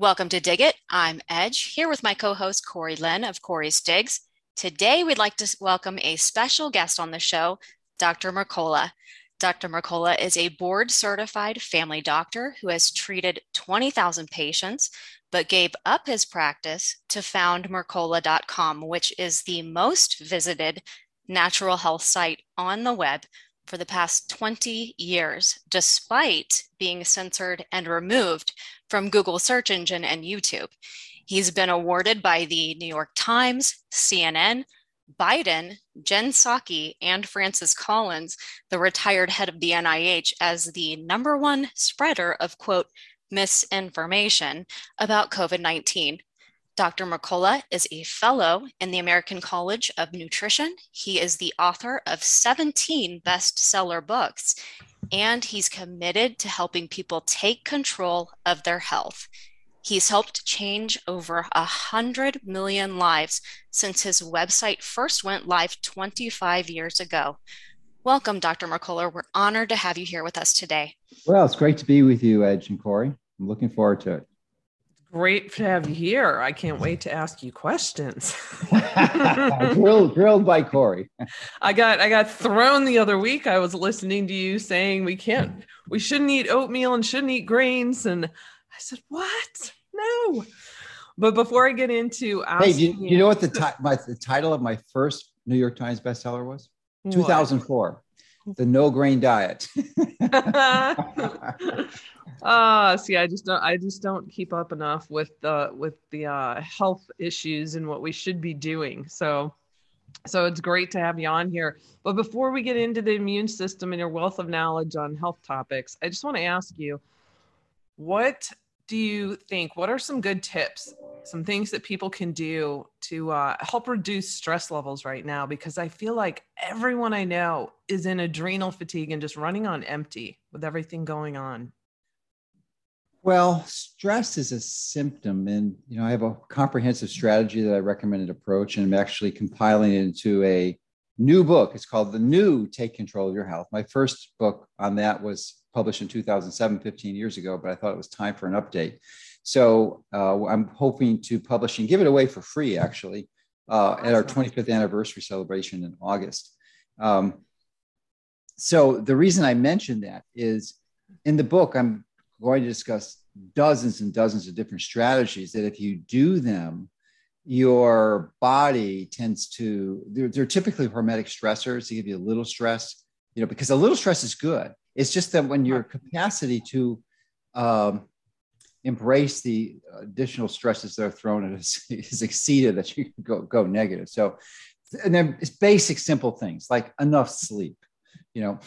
Welcome to Dig It. I'm Edge, here with my co host Corey Lynn of Corey's Digs. Today, we'd like to welcome a special guest on the show, Dr. Mercola. Dr. Mercola is a board certified family doctor who has treated 20,000 patients, but gave up his practice to found Mercola.com, which is the most visited natural health site on the web for the past 20 years, despite being censored and removed from Google search engine and YouTube. He's been awarded by the New York Times, CNN, Biden, Jen Psaki, and Francis Collins, the retired head of the NIH, as the number one spreader of quote misinformation about COVID 19. Dr. Mercola is a fellow in the American College of Nutrition. He is the author of 17 bestseller books, and he's committed to helping people take control of their health. He's helped change over 100 million lives since his website first went live 25 years ago. Welcome, Dr. Mercola. We're honored to have you here with us today. Well, it's great to be with you, Edge and Corey. I'm looking forward to it. Great to have you here. I can't wait to ask you questions. grilled, grilled by Corey. I got I got thrown the other week. I was listening to you saying we can't, we shouldn't eat oatmeal and shouldn't eat grains, and I said, "What? No." But before I get into asking, hey, you, you know what the, ti- my, the title of my first New York Times bestseller was? What? 2004 the no grain diet. uh see i just don't i just don't keep up enough with the with the uh health issues and what we should be doing. So so it's great to have you on here. But before we get into the immune system and your wealth of knowledge on health topics i just want to ask you what do you think what are some good tips some things that people can do to uh, help reduce stress levels right now? Because i feel like everyone i know is in adrenal fatigue and just running on empty with everything going on well stress is a symptom and you know i have a comprehensive strategy that i recommend an approach and i'm actually compiling it into a new book it's called the new take control of your health my first book on that was published in 2007, 15 years ago, but I thought it was time for an update. So uh, I'm hoping to publish and give it away for free, actually, uh, at our 25th anniversary celebration in August. Um, so the reason I mentioned that is in the book, I'm going to discuss dozens and dozens of different strategies that if you do them, your body tends to, they're, they're typically hormetic stressors. They give you a little stress, you know, because a little stress is good. It's just that when your capacity to um, embrace the additional stresses that are thrown at us is exceeded, that you can go, go negative. So, and then it's basic, simple things like enough sleep. You know,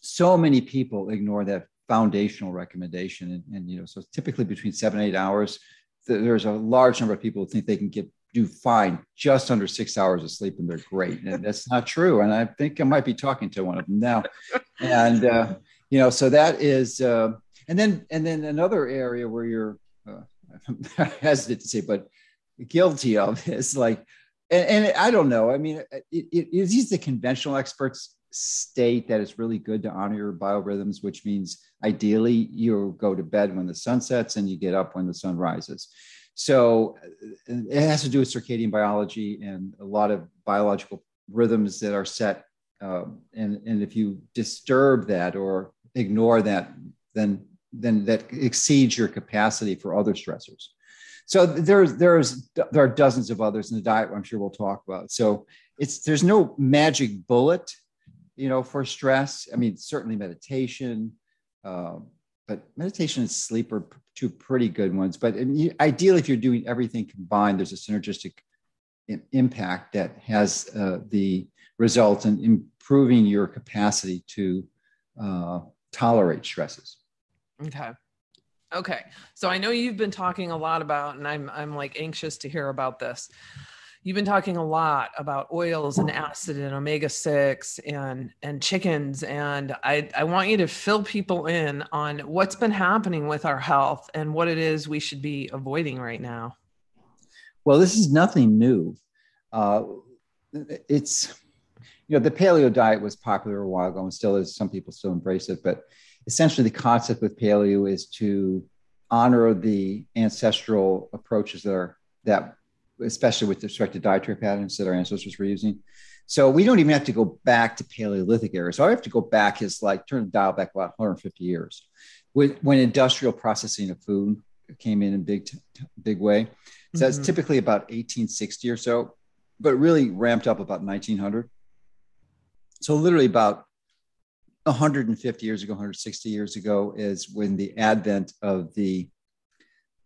so many people ignore that foundational recommendation, and, and you know, so typically between seven eight hours. There's a large number of people who think they can get do fine just under six hours of sleep and they're great. And that's not true. And I think I might be talking to one of them now. And, uh, you know, so that is, uh, and then, and then another area where you're, uh, I'm hesitant to say, but guilty of is like, and, and I don't know. I mean, it, it, it, these the conventional experts state that it's really good to honor your biorhythms, which means ideally you go to bed when the sun sets and you get up when the sun rises. So it has to do with circadian biology and a lot of biological rhythms that are set. Um, and, and if you disturb that or ignore that, then, then that exceeds your capacity for other stressors. So there's, there's, there are dozens of others in the diet I'm sure we'll talk about. So it's, there's no magic bullet, you know, for stress. I mean, certainly meditation, um, but meditation and sleep are two pretty good ones. But ideally, if you're doing everything combined, there's a synergistic impact that has uh, the result in improving your capacity to uh, tolerate stresses. Okay. Okay. So I know you've been talking a lot about, and I'm I'm like anxious to hear about this you've been talking a lot about oils and acid and omega-6 and and chickens and I, I want you to fill people in on what's been happening with our health and what it is we should be avoiding right now well this is nothing new uh, it's you know, the paleo diet was popular a while ago and still is. Some people still embrace it, but essentially the concept with paleo is to honor the ancestral approaches that are that, especially with respect to dietary patterns that our ancestors were using. So we don't even have to go back to Paleolithic era. So I have to go back is like turn the dial back about 150 years, when, when industrial processing of food came in in big big way. So that's mm-hmm. typically about 1860 or so, but really ramped up about 1900. So literally about 150 years ago, 160 years ago is when the advent of the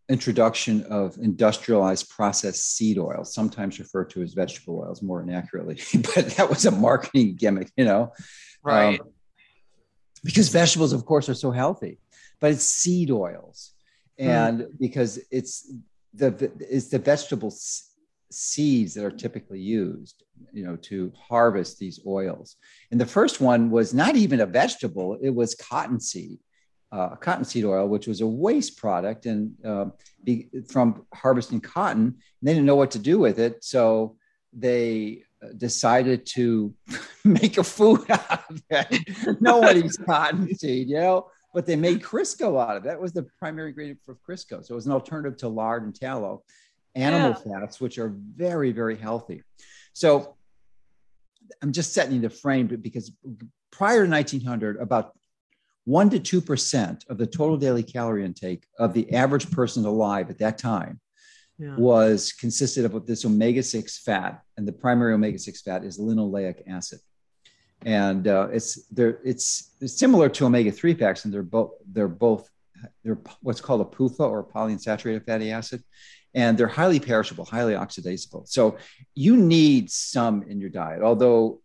introduction of industrialized processed seed oils, sometimes referred to as vegetable oils more inaccurately, but that was a marketing gimmick, you know? Right. Um, because vegetables, of course, are so healthy, but it's seed oils. Hmm. And mm. because it's the it's the vegetable seeds that are typically used, you know, to harvest these oils. And the first one was not even a vegetable; it was cottonseed uh, cottonseed oil, which was a waste product, and uh, be, from harvesting cotton. And they didn't know what to do with it, so they uh, decided to make a food out of it. Nobody's cottonseed, you know, but they made Crisco out of it. That was the primary ingredient for Crisco. So it was an alternative to lard and tallow, animal yeah. fats, which are very, very healthy. So I'm just setting the frame because prior to 1900, about 1 to 2% of the total daily calorie intake of the average person alive at that time yeah. was consisted of this omega-6 fat and the primary omega-6 fat is linoleic acid and uh, it's there it's, it's similar to omega-3 fats and they're both they're both they're what's called a PUFA or polyunsaturated fatty acid and they're highly perishable highly oxidizable so you need some in your diet although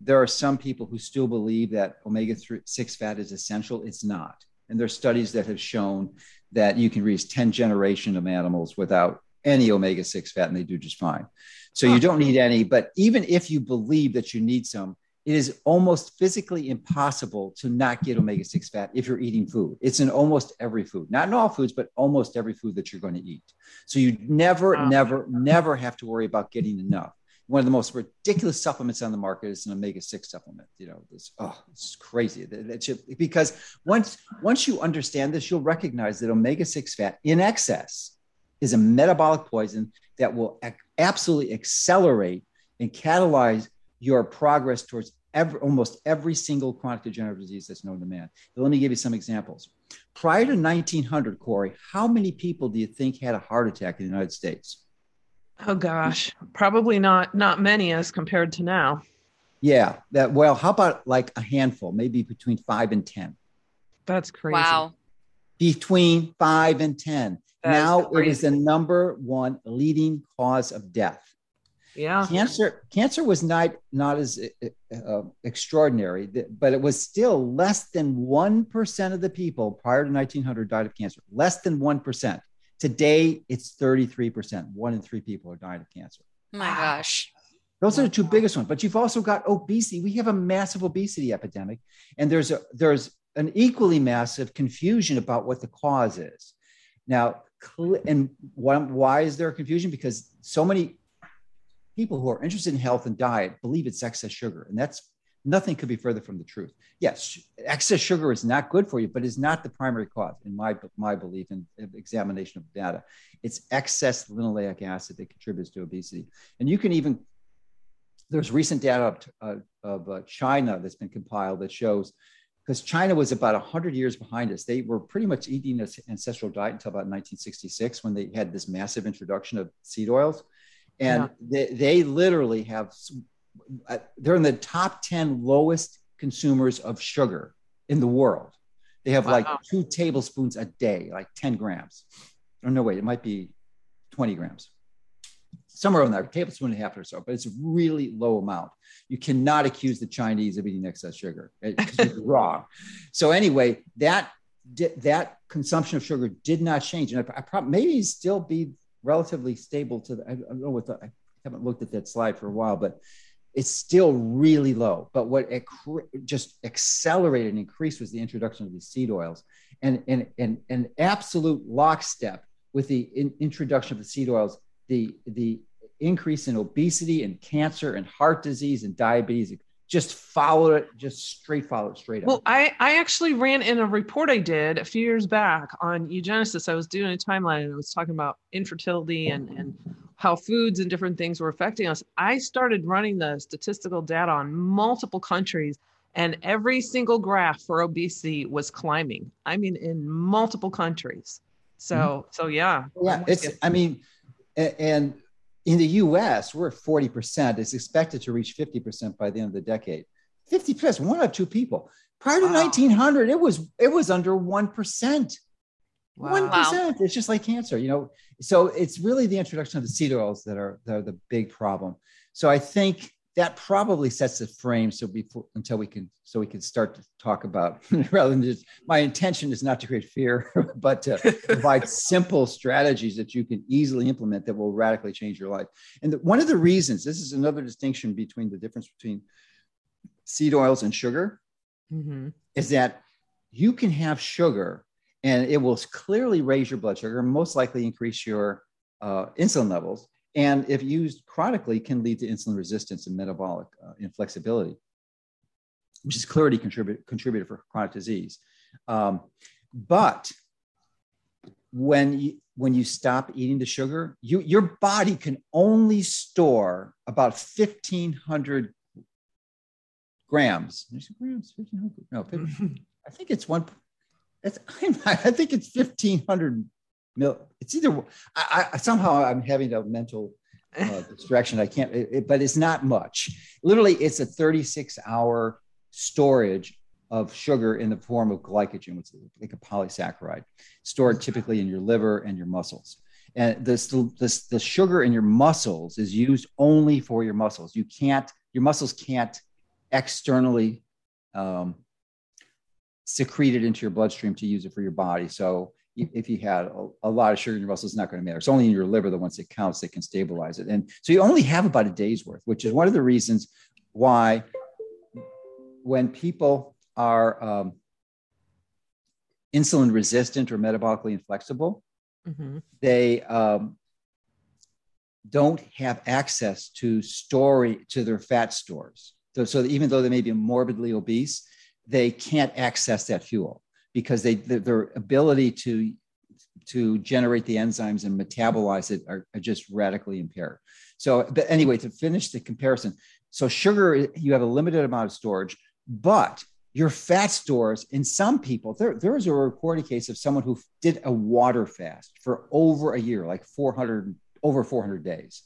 there are some people who still believe that omega 6 fat is essential. It's not. And there are studies that have shown that you can reach 10 generation of animals without any omega 6 fat and they do just fine. So you don't need any. But even if you believe that you need some, it is almost physically impossible to not get omega 6 fat if you're eating food. It's in almost every food, not in all foods, but almost every food that you're going to eat. So you never, never, never have to worry about getting enough one of the most ridiculous supplements on the market is an omega-6 supplement you know this oh it's crazy that, should, because once once you understand this you'll recognize that omega-6 fat in excess is a metabolic poison that will ac- absolutely accelerate and catalyze your progress towards every, almost every single chronic degenerative disease that's known to man. But let me give you some examples. Prior to 1900, Corey, how many people do you think had a heart attack in the United States? Oh gosh, probably not not many as compared to now. Yeah, that well, how about like a handful, maybe between 5 and 10. That's crazy. Wow. Between 5 and 10. That now it is the number one leading cause of death. Yeah. Cancer cancer was not not as uh, uh extraordinary, but it was still less than 1% of the people prior to 1900 died of cancer. Less than 1%. Today, it's 33%. One in three people are dying of cancer. My gosh. Those are the two biggest ones. But you've also got obesity. We have a massive obesity epidemic, and there's a there's an equally massive confusion about what the cause is. Now, and why, why is there confusion? Because so many people who are interested in health and diet believe it's excess sugar, and that's Nothing could be further from the truth. Yes, excess sugar is not good for you, but is not the primary cause, in my my belief and examination of data. It's excess linoleic acid that contributes to obesity, and you can even there's recent data of, uh, of uh, China that's been compiled that shows because China was about 100 years behind us. They were pretty much eating an ancestral diet until about 1966 when they had this massive introduction of seed oils. And yeah. they, they literally have Uh, they're in the top 10 lowest consumers of sugar in the world. They have wow. like two tablespoons a day, like 10 grams. Or no, wait, it might be 20 grams. Somewhere in there, tablespoon and a half or so, but it's a really low amount. You cannot accuse the Chinese of eating excess sugar. Eh, it's wrong. So anyway, that that consumption of sugar did not change, and I, I probably maybe still be relatively stable to the. I don't know what the, I haven't looked at that slide for a while, but it's still really low. But what just accelerated and increased was the introduction of these seed oils and and and an absolute lockstep with the in, introduction of the seed oils, the the increase in obesity and cancer and heart disease and diabetes just follow it, just straight follow it straight up. Well, I, I actually ran in a report I did a few years back on eugenesis. I was doing a timeline and I was talking about infertility and, and how foods and different things were affecting us. I started running the statistical data on multiple countries and every single graph for obesity was climbing. I mean, in multiple countries. So, mm-hmm. so yeah. Yeah, it's, I mean, and in the US, we're at 40%. It's expected to reach 50% by the end of the decade. 50%, one out of two people. Prior to wow. 1900, it was it was under 1%. Wow. 1%. Wow. It's just like cancer, you know. So it's really the introduction of the seed oils that are, that are the big problem. So I think that probably sets the frame so before until we can so we can start to talk about rather than just my intention is not to create fear but to provide simple strategies that you can easily implement that will radically change your life and the, one of the reasons this is another distinction between the difference between seed oils and sugar mm-hmm. is that you can have sugar and it will clearly raise your blood sugar most likely increase your uh, insulin levels and if used chronically can lead to insulin resistance and metabolic uh, inflexibility which is clearly contribute, contributor for chronic disease. Um, but when you when you stop eating the sugar you your body can only store about 1500 grams. Grams? 1500 no 15, i think it's one it's i think it's 1500 mil. It's either I, I somehow I'm having a mental uh, distraction. I can't, it, it, but it's not much. Literally, it's a 36 hour storage of sugar in the form of glycogen, which is like a polysaccharide, stored typically in your liver and your muscles. And this, this, the sugar in your muscles is used only for your muscles. You can't, your muscles can't externally um, secrete it into your bloodstream to use it for your body. So if you had a, a, lot of sugar in your muscle, it's not going to matter. It's only in your liver that once it counts, it can stabilize it. And so you only have about a day's worth, which is one of the reasons why when people are um, insulin resistant or metabolically inflexible, mm-hmm. they um, don't have access to story to their fat stores. So, so even though they may be morbidly obese, they can't access that fuel because they their ability to to generate the enzymes and metabolize it are, are, just radically impaired. So, but anyway, to finish the comparison, so sugar you have a limited amount of storage, but your fat stores in some people there there is a reported case of someone who did a water fast for over a year, like 400 over 400 days.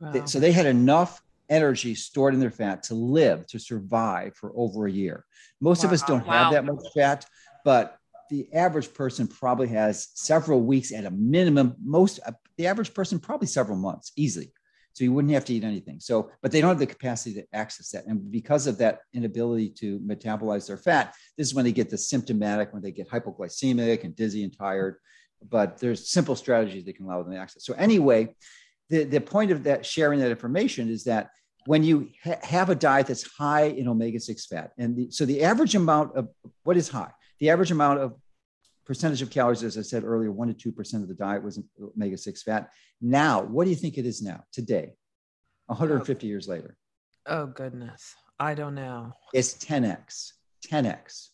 Wow. So they had enough energy stored in their fat to live, to survive for over a year. Most wow. of us don't wow. have that much fat, but the average person probably has several weeks at a minimum. Most, uh, the average person probably several months easily. So you wouldn't have to eat anything. So, but they don't have the capacity to access that. And because of that inability to metabolize their fat, this is when they get the symptomatic, when they get hypoglycemic and dizzy and tired. But there's simple strategies they can allow them to access. So anyway, the, the point of that sharing that information is that when you ha- have a diet that's high in omega-6 fat, and the, so the average amount of what is high? The average amount of percentage of calories, as I said earlier, one to two percent of the diet was omega-6 fat. Now, what do you think it is now, today, 150 oh. years later? Oh goodness, I don't know. It's 10x, 10x.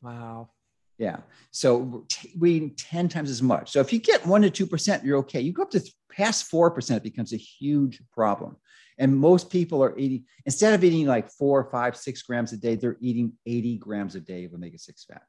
Wow. Yeah. So we eating 10 times as much. So if you get one to 2%, you're okay. You go up to past 4%, it becomes a huge problem. And most people are eating, instead of eating like four, five, six grams a day, they're eating 80 grams a day of omega 6 fat.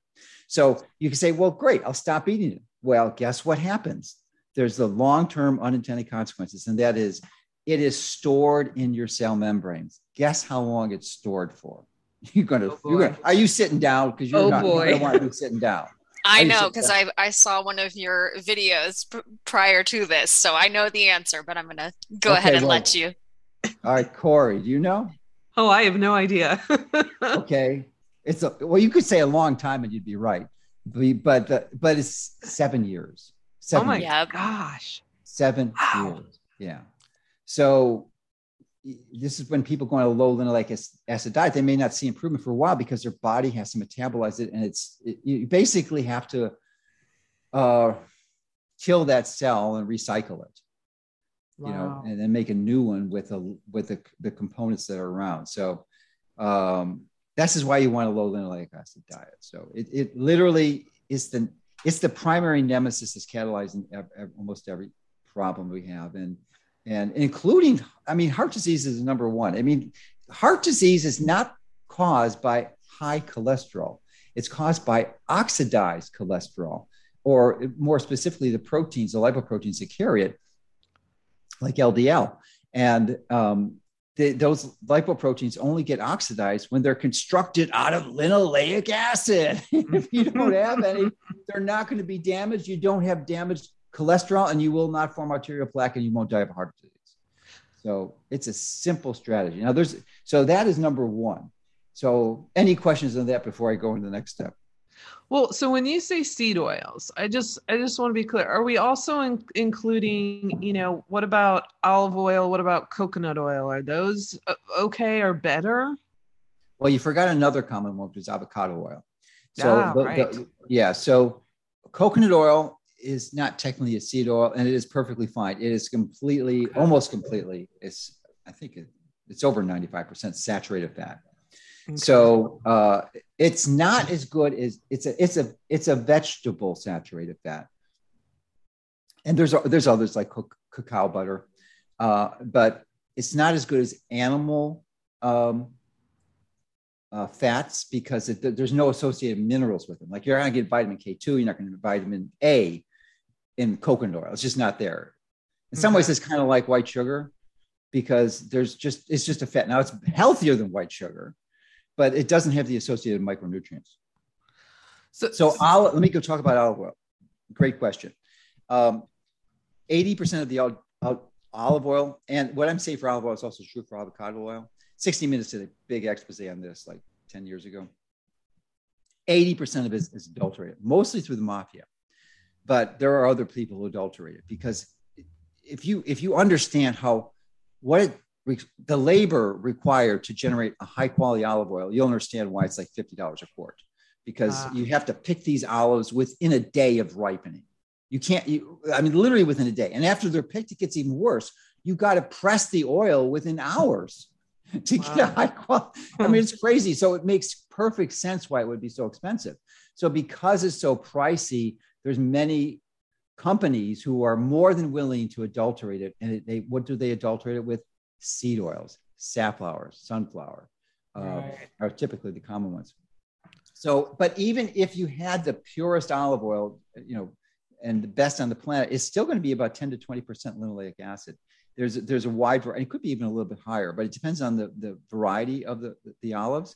So you can say, well, great, I'll stop eating it. Well, guess what happens? There's the long term unintended consequences, and that is it is stored in your cell membranes. Guess how long it's stored for? You're gonna, oh you're gonna are you sitting down? Because you're oh not boy. you don't want to be sitting down. I know because I I saw one of your videos p- prior to this, so I know the answer. But I'm gonna go okay, ahead and well, let you. All right, Corey, do you know? Oh, I have no idea. okay, it's a well, you could say a long time and you'd be right, but but, but it's seven years. Seven oh my years. gosh, seven wow. years. Yeah. So this is when people go on a low linoleic acid diet, they may not see improvement for a while because their body has to metabolize it, and it's it, you basically have to uh, kill that cell and recycle it, wow. you know, and then make a new one with a with the, the components that are around. So Um, this is why you want a low linoleic acid diet. So it, it literally is the it's the primary nemesis that's catalyzing almost every problem we have, and and including I mean heart disease is number one. I mean heart disease is not caused by high cholesterol; it's caused by oxidized cholesterol, or more specifically, the proteins, the lipoproteins that carry it, like LDL. And um, the, those lipoproteins only get oxidized when they're constructed out of linoleic acid. if you don't have any, they're not going to be damaged. You don't have damaged cholesterol, and you will not form arterial plaque, and you won't die of heart disease. So it's a simple strategy. Now, there's so that is number one. So, any questions on that before I go into the next step? Well, so when you say seed oils, I just I just want to be clear. Are we also in, including, you know, what about olive oil? What about coconut oil? Are those uh, okay or better? Well, you forgot another common one, which is avocado oil. So, ah, the, right. the, yeah, so coconut oil is not technically a seed oil, and it is perfectly fine. It is completely, almost completely. It's I think it, it's over ninety five percent saturated fat. Okay. So uh, it's not as good as it's a it's a it's a vegetable saturated fat. And there's there's others like cacao butter, uh, but it's not as good as animal um, uh, fats because it, there's no associated minerals with them. Like you're not going to get vitamin K2, you're not going to get vitamin A in coconut oil. It's just not there. In some ways, it's kind of like white sugar because there's just it's just a fat. Now it's healthier than white sugar, but it doesn't have the associated micronutrients. so, So olive, let me go talk about olive oil. Great question. Um, 80% of the ol- ol- olive oil, and what I'm saying for olive oil is also true for avocado oil. 60 Minutes did a big expose on this like 10 years ago. 80% of it is, is adulterated, mostly through the mafia. But there are other people who adulterate it because if you if you understand how what it the labor required to generate a high quality olive oil, you'll understand why it's like $50 a quart because Ah. you have to pick these olives within a day of ripening. You can't, you, I mean, literally within a day. And after they're picked, it gets even worse. You got to press the oil within hours to get a high quality. I mean, it's crazy. So it makes perfect sense why it would be so expensive. So because it's so pricey, there's many companies who are more than willing to adulterate it. And it, they, what do they adulterate it with? Seed oils, safflower, sunflower, uh, Right. are typically the common ones. So, but even if you had the purest olive oil, you know, and the best on the planet, it's still going to be about 10 to 20% linoleic acid. There's, there's a wide variety, it could be even a little bit higher, but it depends on the, the variety of the, the olives.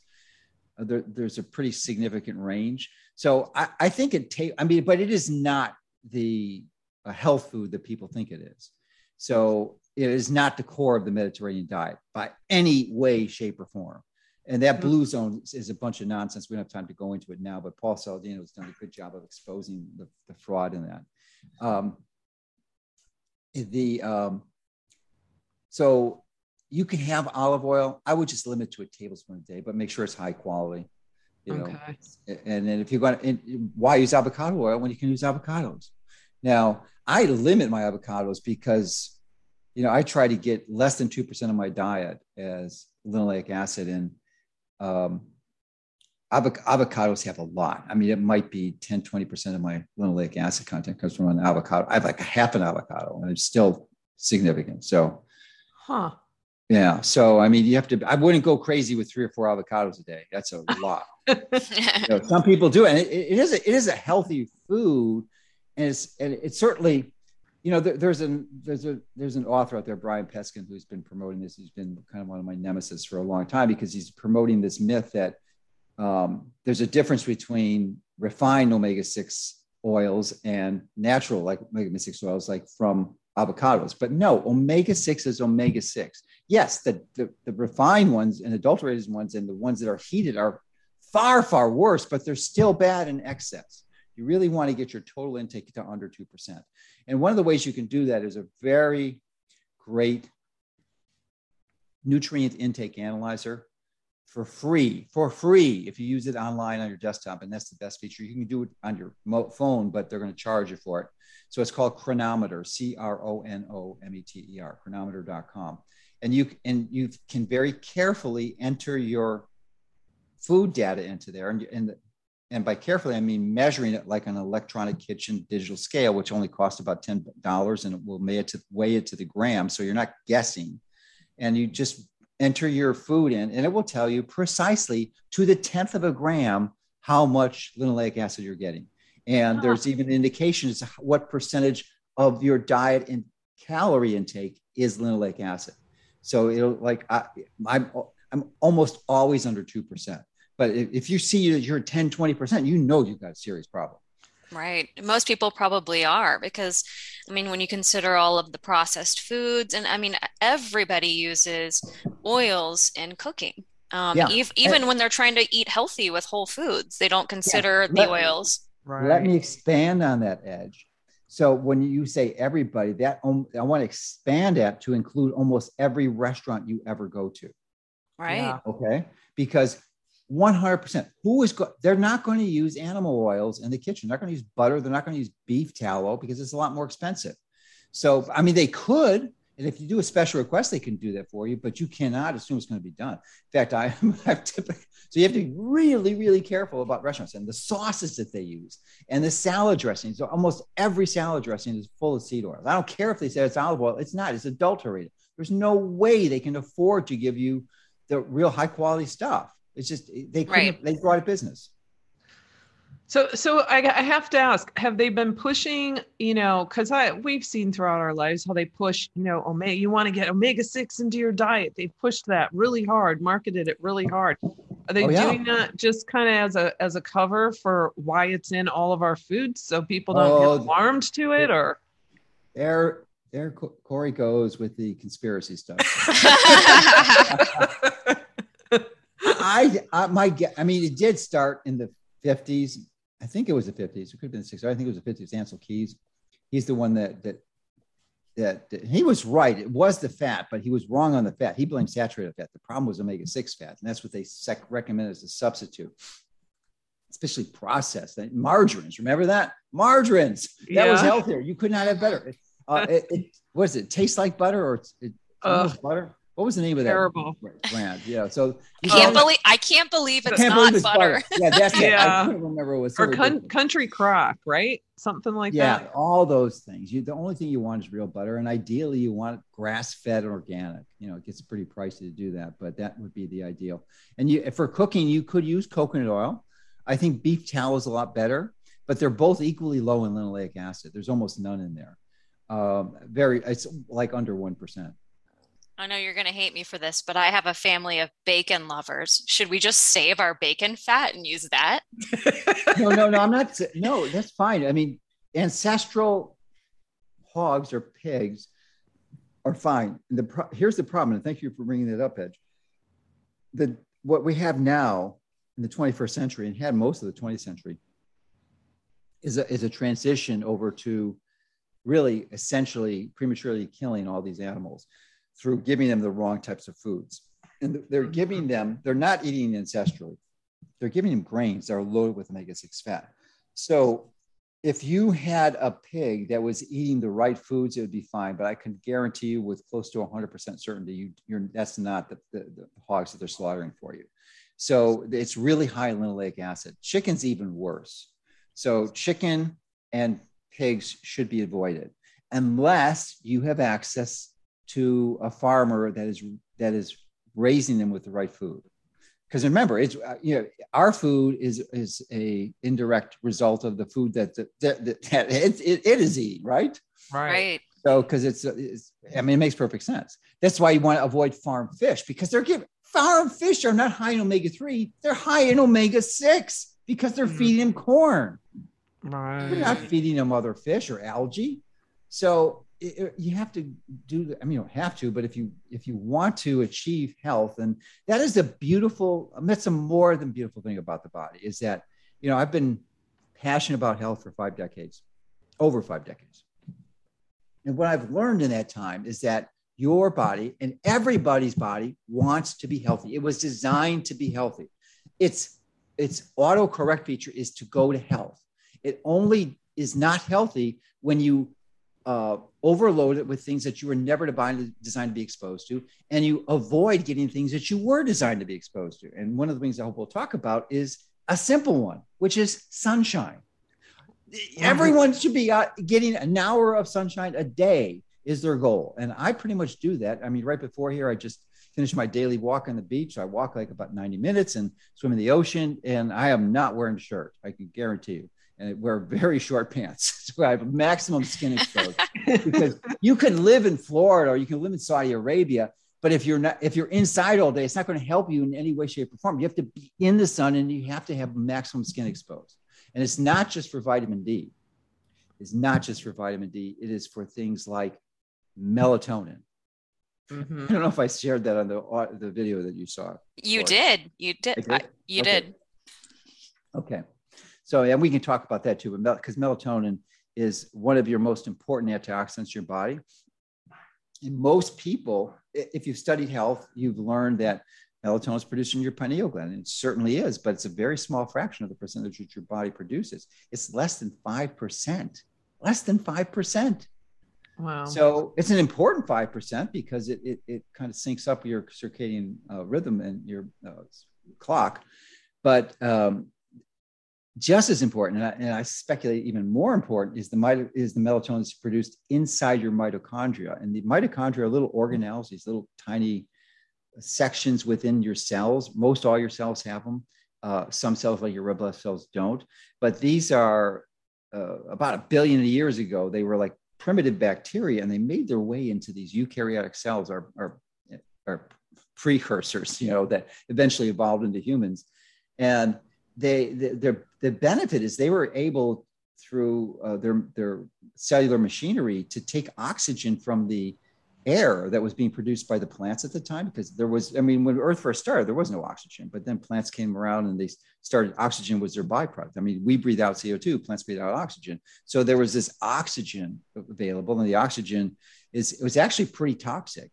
Uh, there, there's a pretty significant range. So I, I think it take, I mean, but it is not the uh, health food that people think it is. So it is not the core of the Mediterranean diet by any way, shape, or form. And that Mhm. blue zone is- is a bunch of nonsense. We don't have time to go into it now, but Paul Saladino has done a good job of exposing the, the fraud in that. Um, the um, so you can have olive oil. I would just limit to a tablespoon a day, but make sure it's high quality. You know, okay. and then if you're going to, why use avocado oil when you can use avocados? Now, I limit my avocados because, you know, I try to get less than 2% of my diet as linoleic acid. And um, avoc- avocados have a lot. I mean, it might be 10, 20% of my linoleic acid content comes from an avocado. I have like a half an avocado and it's still significant. So, Huh. Yeah. So, I mean, you have to, I wouldn't go crazy with three or four avocados a day. That's a lot. You know, some people do, and it, it is a, it is a healthy food, and it's and it's certainly, you know, there, there's an there's a there's an author out there, Brian Peskin, who's been promoting this. He's been kind of one of my nemesis for a long time because he's promoting this myth that um, there's a difference between refined omega six oils and natural like omega six oils, like from avocados. But no, omega six is omega six. Yes, the, the the refined ones and adulterated ones and the ones that are heated are far, far worse, but they're still bad in excess. You really want to get your total intake to under 2%. And one of the ways you can do that is a very great nutrient intake analyzer for free, for free, if you use it online on your desktop. And that's the best feature. You can do it on your phone, but they're going to charge you for it. So it's called Cronometer, C R O N O M E T E R, cronometer.com. and you and you can very carefully enter your food data into there and, and and by carefully i mean measuring it like an electronic kitchen digital scale which only costs about $10 and it will weigh it to weigh it to the gram so you're not guessing and you just enter your food in and it will tell you precisely to the tenth of a gram how much linoleic acid you're getting and ah. there's even indications what percentage of your diet and calorie intake is linoleic acid so it'll like I, I'm I'm almost always under two percent. But if, if you see that you're 10, 20 percent, you know you've got a serious problem. Right. Most people probably are because, I mean, when you consider all of the processed foods, and I mean, everybody uses oils in cooking. Um, yeah. ev- even and, when they're trying to eat healthy with whole foods, they don't consider yeah. the oils. Right. Let me expand on that edge. So when you say everybody, that um, I want to expand that to include almost every restaurant you ever go to. Right. Yeah. Okay. Because 100%, who is go- they're not going to use animal oils in the kitchen. They're not going to use butter. They're not going to use beef tallow because it's a lot more expensive. So, I mean, they could, and if you do a special request, they can do that for you, but you cannot assume it's going to be done. In fact, I, I've typically, so you have to be really, really careful about restaurants and the sauces that they use and the salad dressings. So almost every salad dressing is full of seed oils. I don't care if they say it's olive oil, it's not, it's adulterated. There's no way they can afford to give you the real high quality stuff. It's just, they couldn't, right. they brought a business. So, so I, I, have to ask: Have they been pushing? You know, because I we've seen throughout our lives how they push. You know, omega. You want to get omega six into your diet. They've pushed that really hard, marketed it really hard. Are they oh, yeah. doing that just kind of as a as a cover for why it's in all of our foods, so people don't oh, get alarmed to it, or? There, there, Corey goes with the conspiracy stuff. I, I, my, I mean, it did start in the 50s I think it was the 50s. It could have been the 60s. I think it was the 50s. Ancel Keys. He's the one that that that, that he was right. It was the fat, but he was wrong on the fat. He blamed saturated fat. The problem was omega 6 fat, and that's what they sec- recommend as a substitute, especially processed. Margarines, remember that? Margarines. That yeah. was healthier. You could not have better. Uh, it, it, what is it? Tastes like butter or it's, it, uh, butter? What was the name of that Terrible. brand? Yeah. So I can't believe I can't believe it's can't not believe it's butter. butter. Yeah, that's yeah. it. I couldn't remember what it was. or con- country crock, right? Something like yeah, that. Yeah, all those things. You the only thing you want is real butter, and ideally you want grass fed and organic. You know, it gets pretty pricey to do that, but that would be the ideal. And you for cooking, you could use coconut oil. I think beef tallow is a lot better, but they're both equally low in linoleic acid. There's almost none in there. Um, very, it's like under one percent. I know you're going to hate me for this, but I have a family of bacon lovers. Should we just save our bacon fat and use that? no, no, no. I'm not. No, that's fine. I mean, ancestral hogs or pigs are fine. The pro- here's the problem, and thank you for bringing that up, Edge. The what we have now in the 21st century and had most of the 20th century is a, is a transition over to really essentially prematurely killing all these animals through giving them the wrong types of foods. And they're mm-hmm. giving them, they're not eating ancestrally. They're giving them grains that are loaded with omega 6 fat. So if you had a pig that was eating the right foods, it would be fine. But I can guarantee you with close to 100% certainty, you, you're, that's not the, the, the hogs that they're slaughtering for you. So it's really high linoleic acid. Chicken's even worse. So chicken and pigs should be avoided unless you have access to a farmer that is that is raising them with the right food. Because remember it's uh, you know our food is is a indirect result of the food that that, that, that it, it, it is eating right? Right. So because it's, it's i mean it makes perfect sense. That's why you want to avoid farm fish because they're giving farm fish are not high in omega-3 they're high in omega-6 because they're mm. feeding them corn. Right. they're not feeding them other fish or algae. So you have to do i mean you don't have to but if you if you want to achieve health and that is a beautiful that's a more than beautiful thing about the body is that you know i've been passionate about health for five decades over five decades. And what i've learned in that time is that your body and everybody's body wants to be healthy. It was designed to be healthy. Its its autocorrect feature is to go to health. It only is not healthy when you uh, overload it with things that you were never designed to be exposed to, and you avoid getting things that you were designed to be exposed to. And one of the things I hope we'll talk about is a simple one, which is sunshine. Everyone should be uh, getting an hour of sunshine a day is their goal, and I pretty much do that. I mean, right before here, I just finished my daily walk on the beach. I walk like about 90 minutes and swim in the ocean, and I am not wearing a shirt. I can guarantee you and wear very short pants. So I have maximum skin exposed because you can live in Florida or you can live in Saudi Arabia, but if you're not if you're inside all day, it's not going to help you in any way, shape, or form. You have to be in the sun and you have to have maximum skin exposed. And it's not just for vitamin D. It's not just for vitamin D. It is for things like melatonin. Mm-hmm. I don't know if I shared that on the the video that you saw. You did. You did. did? I, you okay. did. Okay. So, and we can talk about that too, but because melatonin is one of your most important antioxidants in your body. And most people, if you've studied health, you've learned that melatonin is produced in your pineal gland. And it certainly is, but it's a very small fraction of the percentage that your body produces. It's less than 5%. Less than 5%. Wow. So it's an important 5% because it, it, it kind of syncs up your circadian uh, rhythm and your uh, clock. But um, just as important, and I, and I, speculate even more important, is the is the melatonin that's produced inside your mitochondria. And the mitochondria are little organelles, these little tiny sections within your cells. Most all your cells have them. Uh, some cells, like your red blood cells, don't. But these are uh, about a billion years ago. They were like primitive bacteria, and they made their way into these eukaryotic cells, or, or, or precursors, you know, that eventually evolved into humans. And they the, the, benefit is they were able through uh, their their cellular machinery to take oxygen from the air that was being produced by the plants at the time because there was i mean when earth first started there was no oxygen but then plants came around and they started oxygen was their byproduct. I mean we breathe out co2 plants breathe out oxygen. So there was this oxygen available and the oxygen is it was actually pretty toxic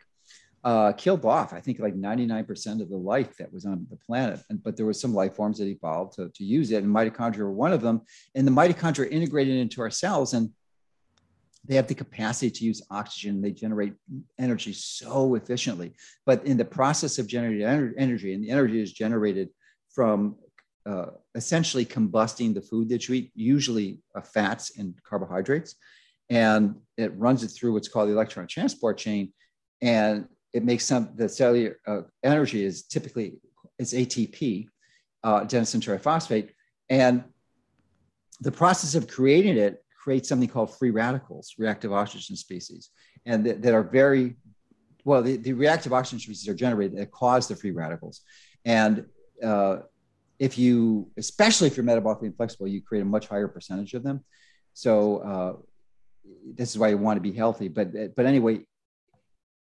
uh, killed off, I think, like 99% of the life that was on the planet. And, but there was some life forms that evolved to, to use it, and mitochondria were one of them. And the mitochondria integrated into our cells, and they have the capacity to use oxygen. They generate energy so efficiently. But in the process of generating energy, and the energy is generated from uh, essentially combusting the food that you eat, usually uh, fats and carbohydrates, and it runs it through what's called the electron transport chain. And it makes some the cellular uh, energy is typically it's ATP, uh, adenosine triphosphate, and the process of creating it creates something called free radicals, reactive oxygen species, and th- that are very well. The, the, reactive oxygen species are generated that cause the free radicals, and uh, if you, especially if you're metabolically inflexible, you create a much higher percentage of them. So uh, this is why you want to be healthy. But but anyway,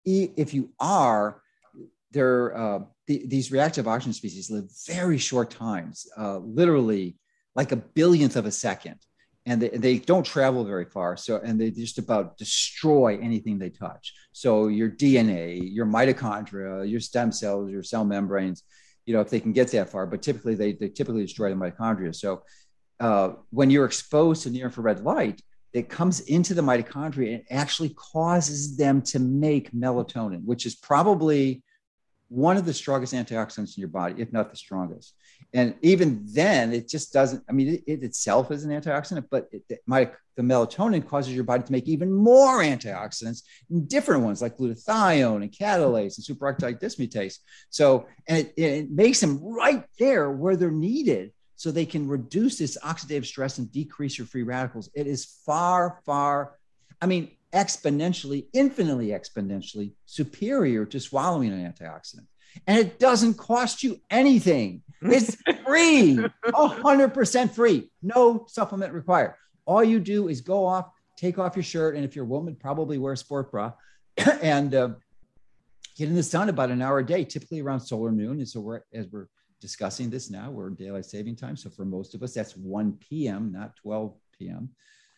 if you are, there uh, the, these reactive oxygen species live very short times, uh, literally like a billionth of a second, and they, they don't travel very far. So and they just about destroy anything they touch. So your DNA, your mitochondria, your stem cells, your cell membranes, you know, if they can get that far, but typically they, they typically destroy the mitochondria. So uh, when you're exposed to near infrared light, that comes into the mitochondria and actually causes them to make melatonin, which is probably one of the strongest antioxidants in your body, if not the strongest. And even then, it just doesn't. I mean, it, it itself is an antioxidant, but it, it might, the melatonin causes your body to make even more antioxidants, different ones like glutathione and catalase and superoxide dismutase. So, and it, it makes them right there where they're needed so they can reduce this oxidative stress and decrease your free radicals. It is far, far, I mean, exponentially, infinitely exponentially superior to swallowing an antioxidant. And it doesn't cost you anything. It's free, 100% free, no supplement required. All you do is go off, take off your shirt, and if you're a woman, probably wear a sport bra and uh, get in the sun about an hour a day, typically around solar noon. And so we're, as we're discussing this now. We're in daylight saving time. So for most of us, that's 1 p.m., not 12 p.m.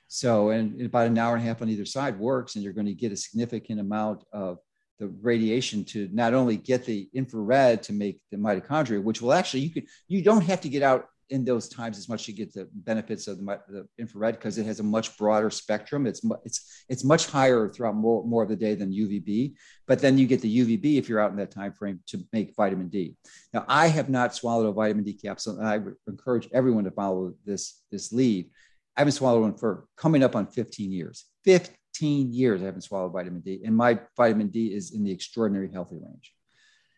So, and about an hour and a half on either side works, and you're going to get a significant amount of the radiation to not only get the infrared to make the mitochondria, which will actually, you could, you don't have to get out in those times as much you get the benefits of the, the infrared because it has a much broader spectrum. It's it's it's much higher throughout more, more of the day than UVB. But then you get the UVB if you're out in that time frame to make vitamin D. Now, I have not swallowed a vitamin D capsule, and I encourage everyone to follow this this lead. I haven't swallowed one for coming up on 15 years. 15 years I haven't swallowed vitamin D, and my vitamin D is in the extraordinary healthy range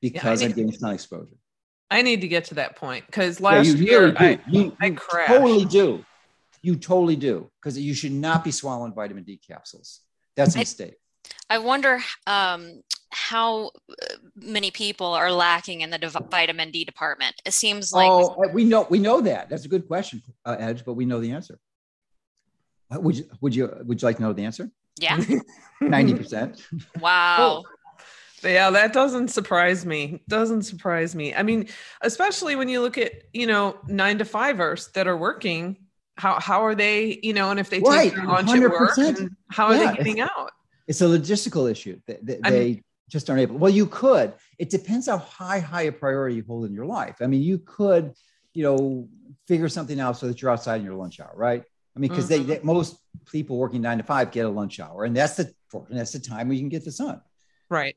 because yeah, I'm getting sun exposure. I need to get to that point because last yeah, you year really I, you, I crashed. Totally do. You totally do because you should not be swallowing vitamin D capsules. That's a mistake. I wonder um, how uh, many people are lacking in the vitamin D department. It seems like oh, we know we know that. That's a good question, uh, Edge, but we know the answer. Would you would you would you like to know the answer? Yeah, ninety percent. Wow. Yeah, that doesn't surprise me. Doesn't surprise me. I mean, especially when you look at, you know, nine to fivers that are working, how how are they, you know, and if they right. take their lunch 100%. at work, how are yeah, they getting out? It's a logistical issue. They, they, they just aren't able. Well, you could. It depends how high, high a priority you hold in your life. I mean, you could, you know, figure something out so that you're outside in your lunch hour, right? I mean, because mm-hmm. they, they, most people working nine to five get a lunch hour, and that's the and that's the time where you can get the sun. Right.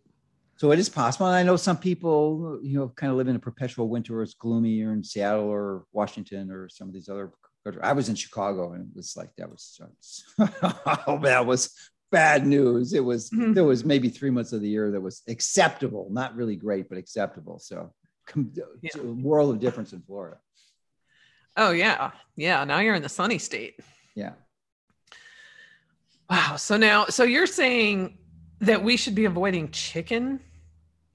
So it is possible. And I know some people, you know, kind of live in a perpetual winter where it's gloomy or in Seattle or Washington or some of these other I was in Chicago and it was like that was oh that was bad news. It was mm-hmm. there was maybe three months of the year that was acceptable, not really great, but acceptable. So yeah. a world of difference in Florida. Oh yeah. Yeah. Now you're in the sunny state. Yeah. Wow. So now so you're saying that we should be avoiding chicken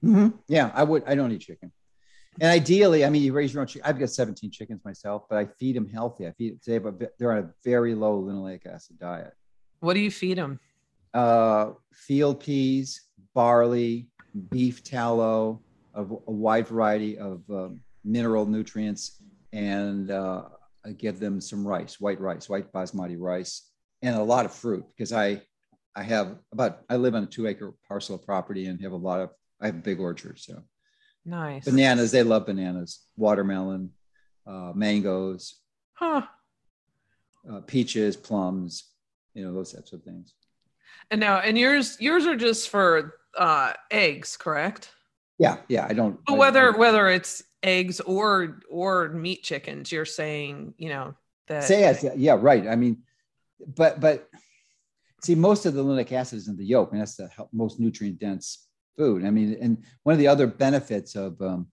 Mm-hmm. Yeah, I would. I don't eat chicken. And ideally, I mean, you raise your own chicken. I've got 17 chickens myself, but I feed them healthy. I feed have a, they're on a very low linoleic acid diet. What do you feed them? Uh, field peas, barley, beef tallow, a, a wide variety of um, mineral nutrients, and uh, I give them some rice, white rice, white basmati rice, and a lot of fruit because I I have about I live on a two acre parcel of property and have a lot of I have a big orchard, so nice. Bananas, they love bananas. Watermelon, uh, mangoes, huh? Uh, peaches, plums, you know those types of things. And now, and yours, yours are just for uh, eggs, correct? Yeah, yeah. I don't. But whether I, whether it's eggs or or meat chickens, you're saying, you know that. Say yes, yeah, right. I mean, but but see, most of the linoleic acid is in the yolk, and that's the most nutrient dense food. I mean, and one of the other benefits of um,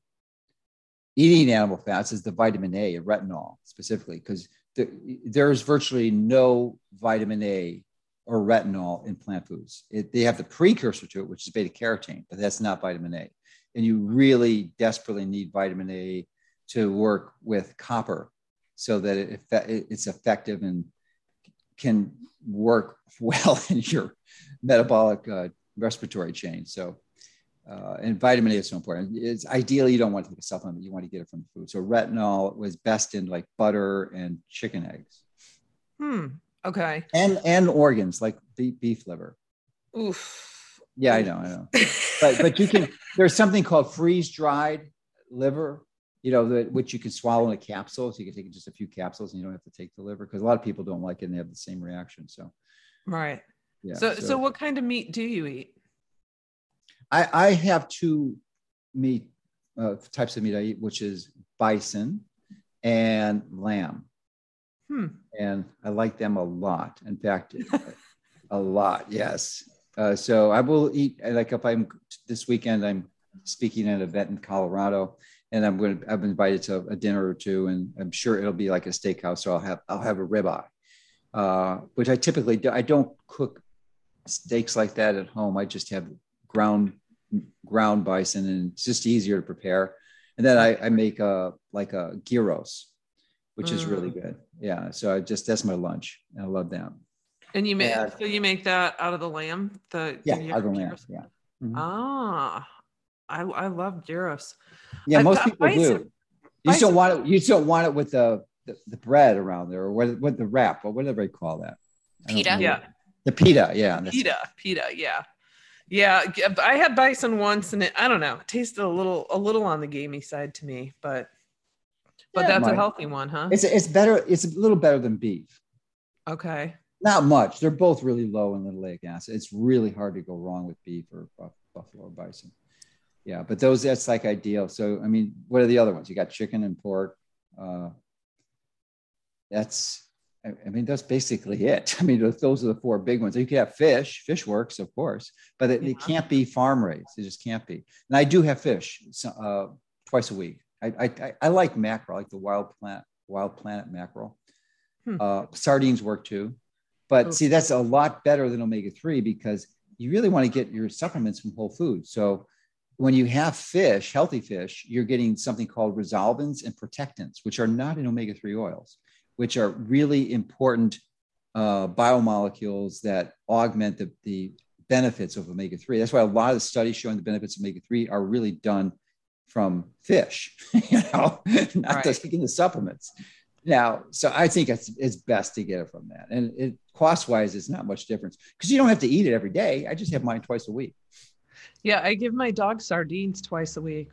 eating animal fats is the vitamin A, retinol specifically, because the, there's virtually no vitamin A or retinol in plant foods. It, they have the precursor to it, which is beta carotene, but that's not vitamin A. And you really desperately need vitamin A to work with copper so that it, it's effective and can work well in your metabolic uh, respiratory chain. So uh, and vitamin A is so important. It's ideally you don't want to take a supplement; you want to get it from the food. So retinol was best in like butter and chicken eggs. Hmm. Okay. And and organs like beef, beef liver. Oof. Yeah, I know, I know. but but you can. There's something called freeze dried liver. You know, the, which you can swallow in a capsule. So you can take just a few capsules, and you don't have to take the liver because a lot of people don't like it and they have the same reaction. So. Right. Yeah. So, so so what kind of meat do you eat? I, I have two meat uh, types of meat I eat, which is bison and lamb. Hmm. And I like them a lot. In fact, a lot, yes. Uh, so I will eat, like if I'm this weekend, I'm speaking at an event in Colorado and I'm going to, I've been invited to a dinner or two and I'm sure it'll be like a steakhouse. So I'll have, I'll have a ribeye, uh, which I typically do. I don't cook steaks like that at home. I just have ground ground bison and it's just easier to prepare. And then I, I make a like a gyros, which mm. is really mm. good. Yeah. So I just that's my lunch. I love them. And you make so you make that out of the lamb? The yeah, out of the lamb. Yeah. Mm-hmm. Ah, I I love gyros. Yeah, I, most people bison, do. You still want it. You still want it with the, the, the bread around there, or what? What the wrap, or whatever they call that. Pita. Yeah. The pita. Yeah. Pita. Pita. Yeah. Yeah, I had bison once, and it, I don't know, it tasted a little a little on the gamey side to me, but but Yeah, that's a healthy one, huh? It's it's better. It's a little better than beef. Okay. Not much. They're both really low in linoleic acid. It's really hard to go wrong with beef or buff- buffalo or bison. Yeah, but those that's like ideal. So I mean, what are the other ones? You got chicken and pork. Uh, that's I mean that's basically it. I mean those- are the four big ones. You can have fish. Fish works, of course, but it, it can't be farm raised. It just can't be. And I do have fish uh, twice a week. I, I I- like mackerel. I like the wild plant wild planet mackerel. Hmm. Uh, sardines work too, but Oh. see that's a lot better than omega three because you really want to get your supplements from whole foods. So when you have fish, healthy fish, you're getting something called resolvins and protectins, which are not in omega 3 oils, which are really important uh, biomolecules that augment the, the benefits of omega 3. That's why a lot of the studies showing the benefits of omega 3 are really done from fish, you know, not Right. just taking the supplements. Now, so I think it's, it's best to get it from that. And it cost wise, it's not much difference because you don't have to eat it every day. I just have mine twice a week. Yeah, I give my dog sardines twice a week.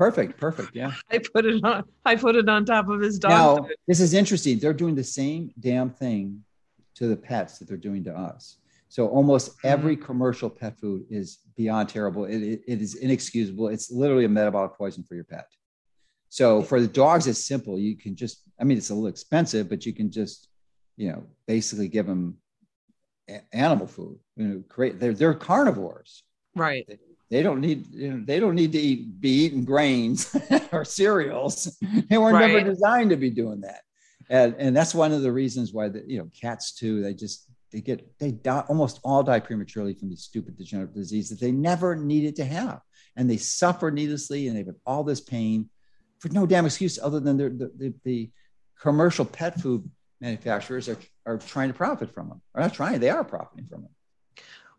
Perfect, perfect. Yeah. I put it on. I put it on top of his dog. Now, this is interesting. They're doing the same damn thing to the pets that they're doing to us. So almost mm-hmm. every commercial pet food is beyond terrible. It, it- it is inexcusable. It's literally a metabolic poison for your pet. So for the dogs, it's simple. You can just, I mean, it's a little expensive, but you can just, you know, basically give them a- animal food. You know, create. They're they're carnivores. right. They don't need you know, they don't need to eat be eating grains or cereals. They were Right. never designed to be doing that. And and that's one of the reasons why the you know cats too, they just they get they die almost all die prematurely from these stupid degenerative disease that they never needed to have. And they suffer needlessly and they have all this pain for no damn excuse other than the, the, the commercial pet food manufacturers are, are trying to profit from them. Or not trying, they are profiting from them.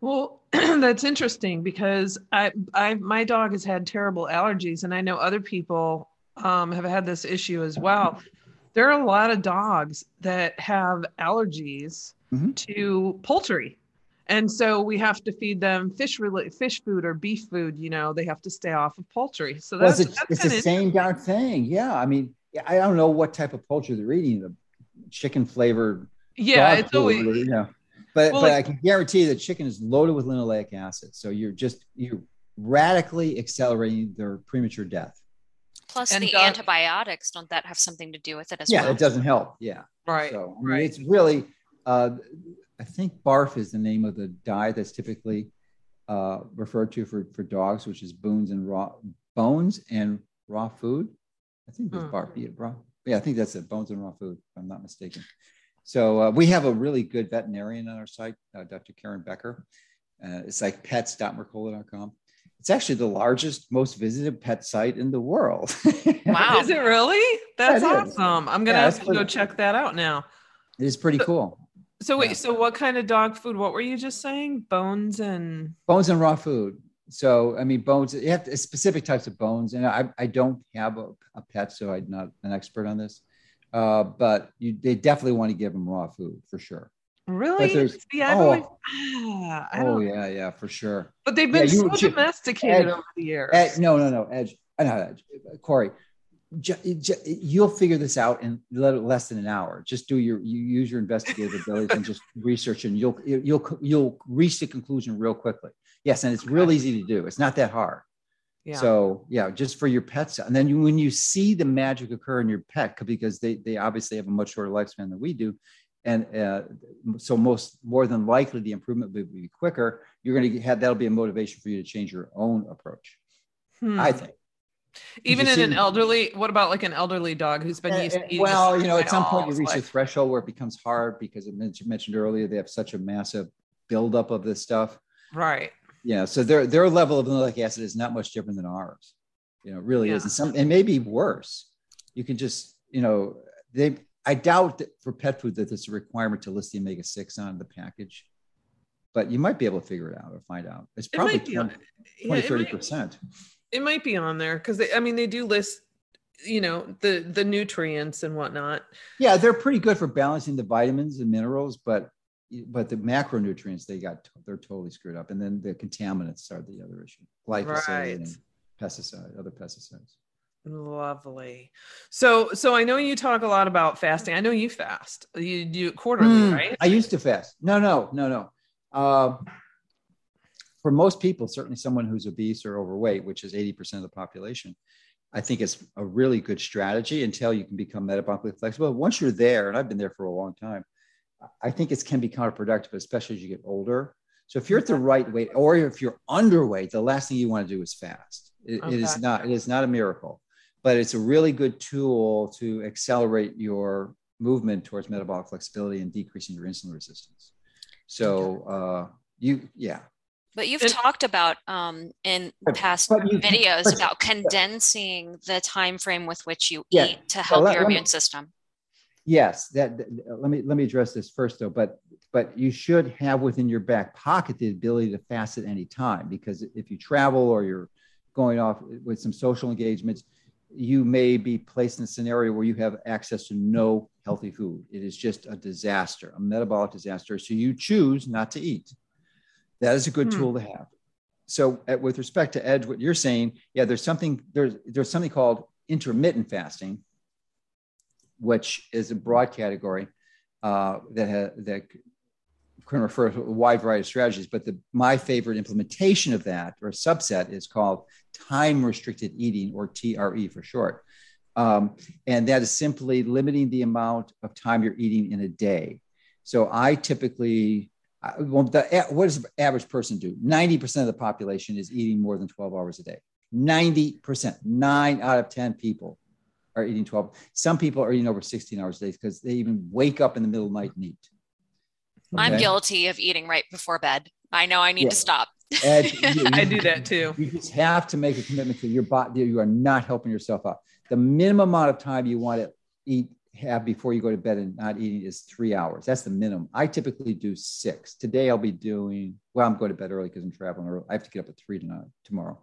Well, that's interesting because I, I, my dog has had terrible allergies, and I know other people um, have had this issue as well. There are a lot of dogs that have allergies Mhm. to poultry, and so we have to feed them fish fish food or beef food. You know, they have to stay off of poultry. So Well, that's, it's, that's it's the same darn thing. Yeah. I mean, I don't know what type of poultry they're eating, the chicken flavored. yeah, it's always or, you know. But, Well, but like- I can guarantee that chicken is loaded with linoleic acid. So you're just, you're radically accelerating their premature death. Plus, And the dog- antibiotics don't that have something to do with it as yeah. well? Yeah, it doesn't help. Yeah. right. So I mean, right. it's really, uh, I think barf is the name of the dye that's typically uh, referred to for, for dogs, which is bones and raw bones and raw food. I think that's Hmm. barf. Yeah, raw. Yeah, I think that's it. Bones and raw food, if I'm not mistaken. So uh, we have a really good veterinarian on our site, uh, Dr. Karen Becker. Uh, it's like pets.mercola.com. It's actually the largest, most visited pet site in the world. Wow. Is it really? That's it is. awesome. I'm gonna Yeah, have to go check that out now. it is pretty cool. So wait, Yeah. so what kind of dog food? What were you just saying? Bones and bones and raw food. So, I mean, bones, you have to, specific types of bones. And I, I don't have a, a pet, so I'm not an expert on this. Uh, but you, they definitely want to give them raw food for sure. really? See, I've oh. always, ah, I oh, yeah, yeah, for sure. but they've been Yeah, so you- domesticated Ed- over the years. Ed, no, no, no, Edge. uh, Not Edge. Corey, ju- ju- you'll figure this out in less than an hour. Just do your, you use your investigative abilities and just research, and you'll, you'll, you'll reach the conclusion real quickly. Yes, and it's real easy to do. It's not that hard. Yeah. So yeah, just for your pets, and then you, when you see the magic occur in your pet, because they they obviously have a much shorter lifespan than we do, and uh, so most more than likely the improvement will be quicker. You're going to have that'll be a motivation for you to change your own approach. Hmm. I think. Even in see- an elderly, what about like an elderly dog who's been used to Uh, well, you know, at some way point you his reach a threshold where it becomes hard because it mentioned, mentioned earlier they have such a massive buildup of this stuff. right. Yeah, so their their level of linoleic acid is not much different than ours. You know, it really is, Yeah. and some and maybe worse. You can just, you know, they. I doubt that for pet food that there's a requirement to list the omega six on the package, but you might be able to figure it out or find out. It's probably be on 20, Yeah, 20 it 30 might- percent. it might be on there because they. I mean they do list, you know, the the nutrients and whatnot. Yeah, they're pretty good for balancing the vitamins and minerals, but but the macronutrients they got they're totally screwed up, and then the contaminants are the other issue, glyphosate Right. and pesticide, other pesticides. Lovely. So, so I know you talk a lot about fasting. I know you fast. You do it quarterly, mm, right? I used to fast. No, no, no, no. Uh, for most people, certainly someone who's obese or overweight, which is 80% of the population, I think it's a really good strategy until you can become metabolically flexible. Once you're there, and I've been there for a long time, I think it can be counterproductive, especially as you get older. So if you're at the right weight, or if you're underweight, the last thing you want to do is fast. It, okay. it is not. It is not a miracle, but it's a really good tool to accelerate your movement towards metabolic flexibility and decreasing your insulin resistance. So uh, you, yeah, but you've and, talked about um, in past you, videos but, about condensing the time frame with which you yeah, eat to help let, your immune me, system. Yes, that, that, let me let me address this first though. But but you should have within your back pocket the ability to fast at any time because if you travel or you're going off with some social engagements, you may be placed in a scenario where you have access to no healthy food. It is just a disaster, a metabolic disaster. So you choose not to eat. That is a good hmm. tool to have. So, at, with respect to Edge, what you're saying, yeah, there's something there's there's something called intermittent fasting, which is a broad category uh, that ha- that can refer to a wide variety of strategies. But the, my favorite implementation of that or subset is called time restricted eating or TRE for short. Um, and that is simply limiting the amount of time you're eating in a day. So I typically well, the, what does the average person do? 90% of the population is eating more than 12 hours a day. 90%, nine out of 10 people are eating 12. Some people are eating over 16 hours a day because they even wake up in the middle of the night and eat. Okay? I'm guilty of eating right before bed. I know I need yeah. to stop. Ed, you, I do that too. You just have to make a commitment to your body. You are not helping yourself out. The minimum amount of time you want to eat have before you go to bed and not eating is three hours. That's the minimum. I typically do six. Today I'll be doing, well, I'm going to bed early because I'm traveling early. I have to get up at three tonight, tomorrow.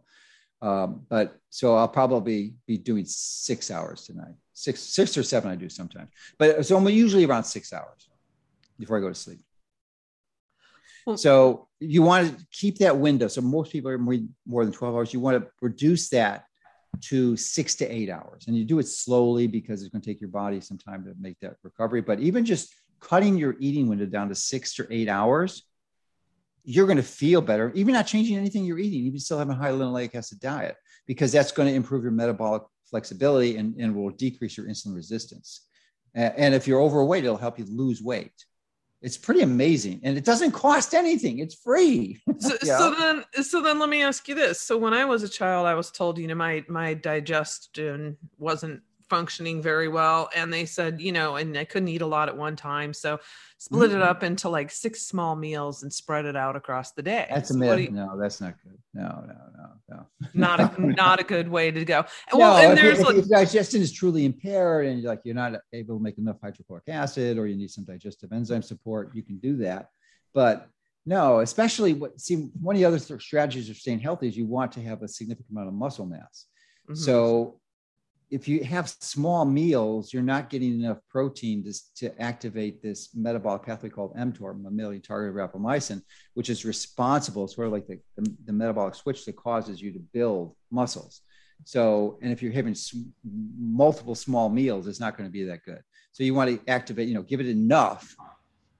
Um, but so I'll probably be doing six hours tonight. Six, six or seven I do sometimes. But so I'm usually around six hours before I go to sleep. So you want to keep that window. So most people are more, more than 12 hours. You want to reduce that to six to eight hours. And you do it slowly because it's going to take your body some time to make that recovery. But even just cutting your eating window down to six to eight hours, you're going to feel better, even not changing anything you're eating, even still having a high linoleic acid diet, because that's going to improve your metabolic flexibility and, and will decrease your insulin resistance. And if you're overweight, it'll help you lose weight. It's pretty amazing, and it doesn't cost anything. It's free. so, so, then, so then, let me ask you this: So when I was a child, I was told, you know, my my digestion wasn't functioning very well, and they said, you know, and I couldn't eat a lot at one time, so split mm-hmm. it up into like six small meals and spread it out across the day. That's a myth. You, no, that's not good. No, no, no, no. not a not a good way to go. Well, no, and there's if, like, if digestion is truly impaired and like you're not able to make enough hydrochloric acid or you need some digestive enzyme support, you can do that. But no, especially what see one of the other strategies of staying healthy is you want to have a significant amount of muscle mass. Mm-hmm. So if you have small meals, you're not getting enough protein to, to activate this metabolic pathway called mTOR, mammalian targeted rapamycin, which is responsible, sort of like the, the, the, metabolic switch that causes you to build muscles. So, and if you're having multiple small meals, it's not going to be that good. So you want to activate, you know, give it enough,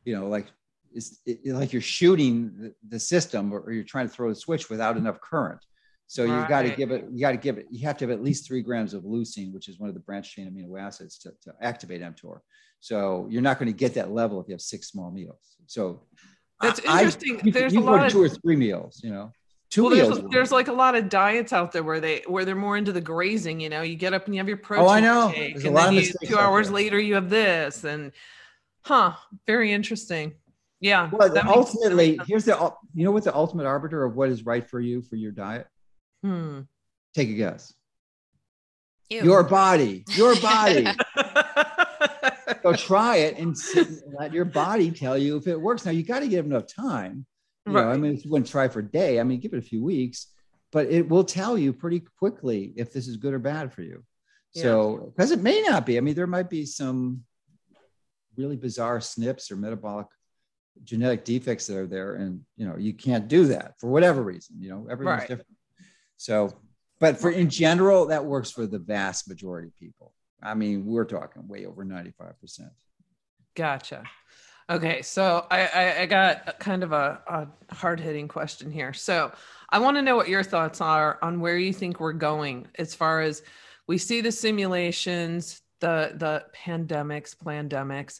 you know, like it's it, like you're shooting the, the system or, or you're trying to throw the switch without enough current. So you've got to give it, you got to give it, you have to have at least three grams of leucine, which is one of the branch chain amino acids to, to activate mTOR. So you're not going to get that level if you have six small meals. So that's interesting. I, there's you, a lot of two or three meals, you know. Two well, meals. There's, there's, like a lot of diets out there where they where they're more into the grazing. You know, you get up and you have your protein. Oh, I know. Take, and then you, two hours later you have this, and huh, very interesting. Yeah. Well, ultimately, here's the you know what the ultimate arbiter of what is right for you for your diet. Hmm. Take a guess. Ew. Your body, your body. Go try it and let your body tell you if it works. Now you got to give enough time. You right. know, I mean, if you want to try for a day, I mean, give it a few weeks, but it will tell you pretty quickly if this is good or bad for you. Yeah. So, because it may not be. I mean, there might be some really bizarre SNPs or metabolic genetic defects that are there, and you know, you can't do that for whatever reason. You know, everyone's right. different. So but for in general, that works for the vast majority of people. I mean, we're talking way over 95%. Gotcha. Okay, so I, I, I got kind of a, a hard hitting question here. So I want to know what your thoughts are on where you think we're going as far as we see the simulations, the the pandemics, pandemics.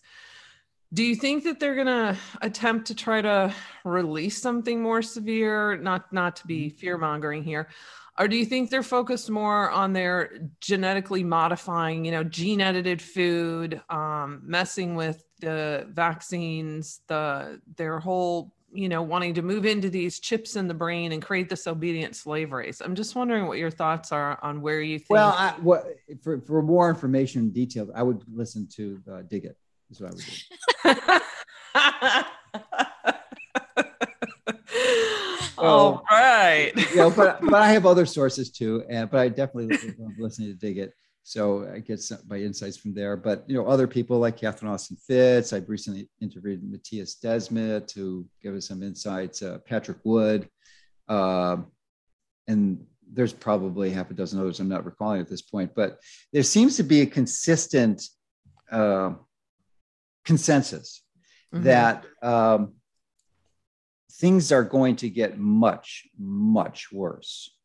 Do you think that they're gonna attempt to try to release something more severe? Not not to be fear mongering here, or do you think they're focused more on their genetically modifying you know gene edited food um, messing with the vaccines the their whole you know wanting to move into these chips in the brain and create this obedient slave race? I'm just wondering what your thoughts are on where you think well I, what, for, for more information and details i would listen to uh, dig it is what i would do All right. you know, but but I have other sources too, and but I definitely love listening to Dig It. So I get some, my insights from there. But you know, other people like Catherine Austin Fitts. I've recently interviewed Mattias Desmet to give us some insights. Uh, Patrick Wood, uh, and there's probably half a dozen others I'm not recalling at this point. But there seems to be a consistent uh, consensus mm-hmm. that. Um, things are going to get much, much worse,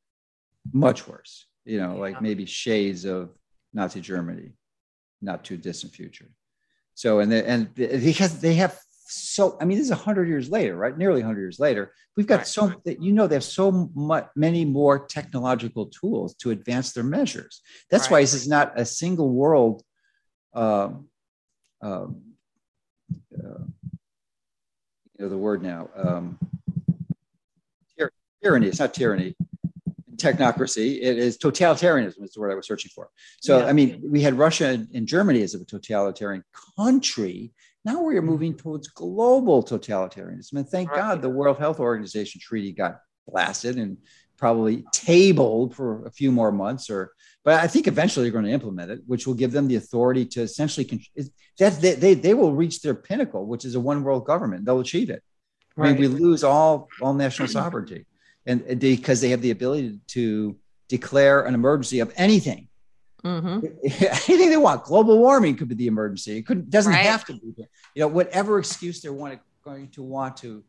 much worse. You know, yeah. like maybe shades of Nazi Germany, not too distant future. So, and the, and because they have so, I mean, this is a hundred years later, right? Nearly hundred years later, we've got right. so that you know they have so much, many more technological tools to advance their measures. That's right. why this is not a single world. Um, um, you know the word now. Um, tyranny. It's not tyranny. Technocracy. It is totalitarianism. Is the word I was searching for. So yeah. I mean, we had Russia and Germany as a totalitarian country. Now we are moving towards global totalitarianism, and thank right. God the World Health Organization treaty got blasted and probably tabled for a few more months or but i think eventually they're going to implement it which will give them the authority to essentially that they, they, they will reach their pinnacle which is a one world government they'll achieve it right. I mean, we lose all all national sovereignty and because they have the ability to declare an emergency of anything mm-hmm. anything they want global warming could be the emergency it could doesn't right. have to be you know whatever excuse they're want, going to want to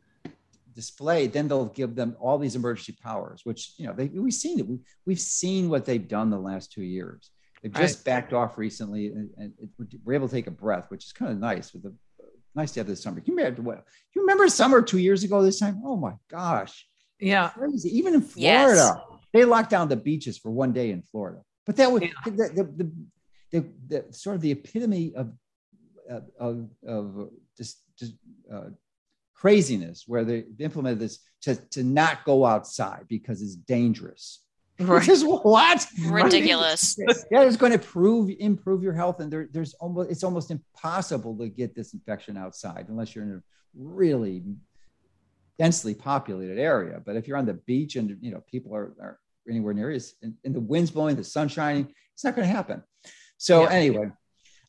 display, then they'll give them all these emergency powers, which you know they, we've seen it. We, we've seen what they've done the last two years. They've just right. backed off recently, and, and it, we're able to take a breath, which is kind of nice. With the nice to have this summer. You remember what? You remember summer two years ago this time? Oh my gosh! Yeah, crazy. Even in Florida, yes. they locked down the beaches for one day in Florida. But that was yeah. the, the, the, the, the, sort of the epitome of of, of just, just uh, craziness where they implemented this to, to not go outside because it's dangerous. Right. Which is what ridiculous. yeah, it's going to prove improve your health, and there, there's almost it's almost impossible to get this infection outside unless you're in a really densely populated area. But if you're on the beach and you know people are, are anywhere near you, and, and the wind's blowing, the sun shining, it's not going to happen. So yeah. anyway,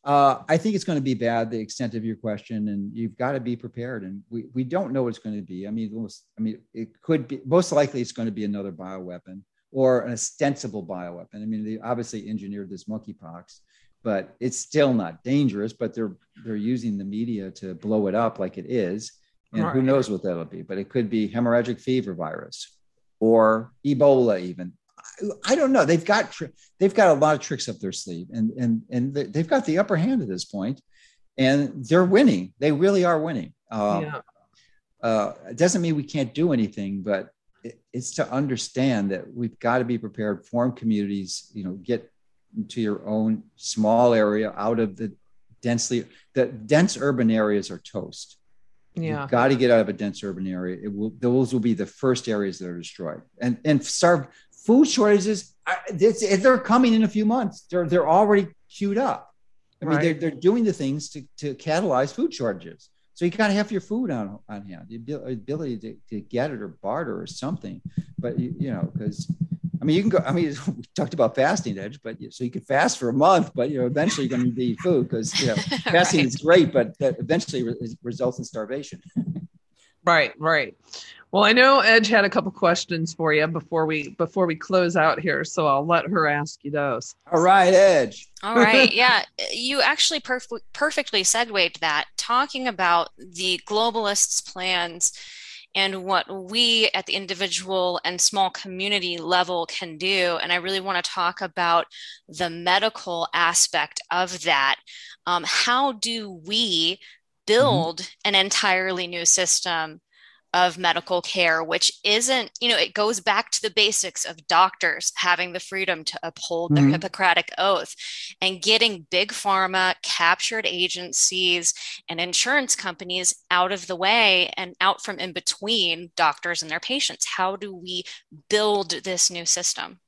uh, I think it's going to be bad. The extent of your question, and you've got to be prepared. And we, we don't know what it's going to be. I mean, almost, I mean, it could be most likely it's going to be another bioweapon or an ostensible bioweapon. I mean, they obviously engineered this monkeypox, but it's still not dangerous. But they're they're using the media to blow it up like it is, and right. who knows what that'll be. But it could be hemorrhagic fever virus or Ebola even. I don't know. They've got they've got a lot of tricks up their sleeve, and and and they've got the upper hand at this point, and they're winning. They really are winning. Uh, yeah. Uh, it doesn't mean we can't do anything, but it, it's to understand that we've got to be prepared. Form communities, you know, get into your own small area out of the densely the dense urban areas are toast. Yeah. You've got to get out of a dense urban area. It will those will be the first areas that are destroyed. And and starve food shortages, they're coming in a few months. They're, they're already queued up. I mean, right. they're, they're doing the things to, to catalyze food shortages. So you got to have your food on, on hand, the ability to, to get it or barter or something. But, you, you know, because I mean, you can go. I mean, we talked about fasting, Edge, but so you could fast for a month, but you know, eventually you're going to need food because you know, fasting right. is great, but that eventually re- results in starvation. right, right. Well, I know Edge had a couple questions for you before we before we close out here, so I'll let her ask you those. All right, Edge. All right, yeah, you actually perf- perfectly segued that, talking about the globalists' plans and what we at the individual and small community level can do. And I really want to talk about the medical aspect of that. Um, how do we mm-hmm. build mm-hmm. an entirely new system of medical care, which isn't, you know, it goes back to the basics of doctors having the freedom to uphold mm-hmm. their Hippocratic oath and getting big pharma, captured agencies, and insurance companies out of the way and out from in between doctors and their patients. How do we build this new system?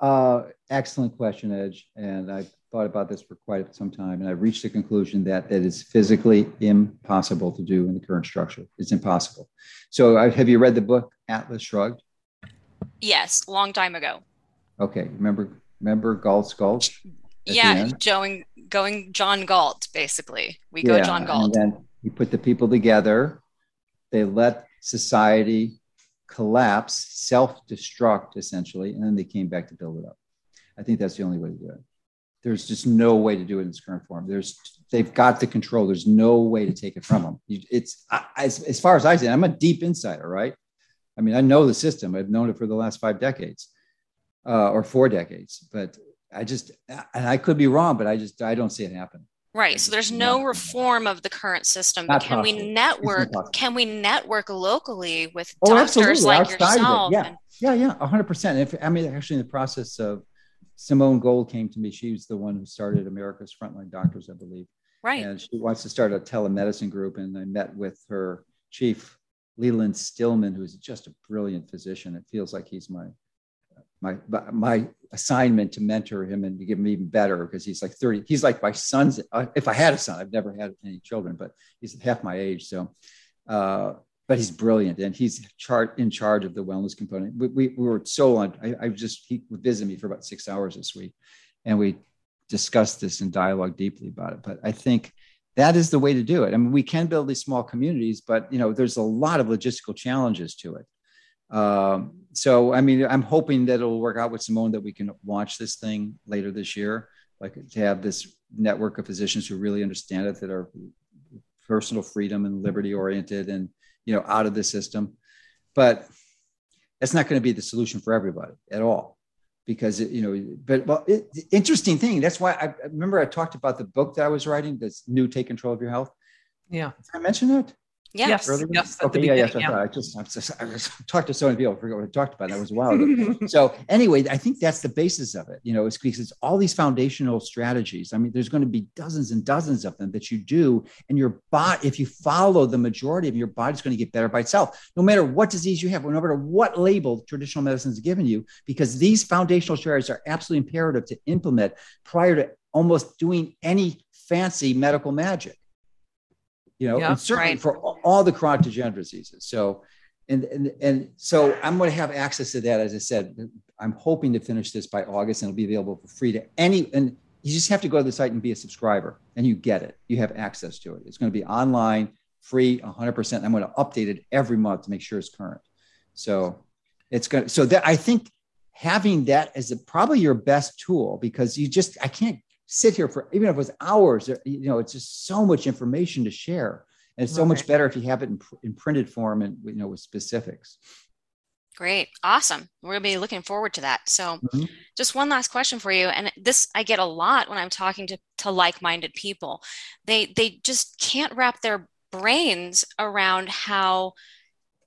Uh, excellent question, Edge. And I thought about this for quite some time, and I've reached the conclusion that it is physically impossible to do in the current structure. It's impossible. So, uh, have you read the book Atlas Shrugged? Yes, long time ago. Okay, remember remember Galt's Galt? Yeah, going going John Galt. Basically, we yeah, go John Galt. And then he put the people together. They let society collapse, self-destruct essentially, and then they came back to build it up. I think that's the only way to do it. There's just no way to do it in its current form. There's they've got the control. There's no way to take it from them. It's as, as far as I see, I'm a deep insider, right? I mean, I know the system. I've known it for the last five decades uh, or four decades, but I just and I could be wrong, but I just I don't see it happen. Right. So there's no reform of the current system. But can possible. we network? Can we network locally with oh, doctors absolutely. like Outside yourself? Yeah. And- yeah, yeah, hundred percent. If I mean, actually, in the process of Simone Gold came to me. She was the one who started America's Frontline Doctors, I believe. Right. And she wants to start a telemedicine group. And I met with her chief, Leland Stillman, who's just a brilliant physician. It feels like he's my my my assignment to mentor him and to give him even better because he's like 30 he's like my son's uh, if i had a son i've never had any children but he's half my age so uh, but he's brilliant and he's chart in charge of the wellness component. We, we, we were so on, I, I, just, he would visit me for about six hours this week and we discussed this and dialogue deeply about it. But I think that is the way to do it. I mean, we can build these small communities, but you know, there's a lot of logistical challenges to it. Um, so, I mean, I'm hoping that it'll work out with Simone that we can launch this thing later this year, like to have this network of physicians who really understand it, that are personal freedom and liberty oriented and you know, out of the system. But that's not going to be the solution for everybody at all because it, you know but well it, interesting thing that's why I, remember i talked about the book that i was writing this new take control of your health? Yeah. Did i mention Yes. Earlier? Yes. Okay. Yeah. Yes. Yeah. I just, I just, I just talked to so many people. I forgot what I talked about. That was a while ago. so anyway, I think that's the basis of it. You know, it's because it's all these foundational strategies. I mean, there's going to be dozens and dozens of them that you do, and your body, if you follow the majority of your body's going to get better by itself, no matter what disease you have, no matter what label traditional medicine has given you, because these foundational strategies are absolutely imperative to implement prior to almost doing any fancy medical magic you know, and certainly right. for all the chronic degenerative diseases. So, and, and, and so I'm going to have access to that. As I said, I'm hoping to finish this by August and it'll be available for free to any, and you just have to go to the site and be a subscriber and you get it. You have access to it. It's going to be online, free, 100%. I'm going to update it every month to make sure it's current. So it's going to, so that I think having that as a, probably your best tool because you just, I can't sit here for even if it was hours you know it's just so much information to share and it's so much better if you have it in, in printed form and you know with specifics Great. Awesome. We're going to be looking forward to that. So, mm-hmm. just one last question for you. And this I get a lot when I'm talking to, to like minded people. They, they just can't wrap their brains around how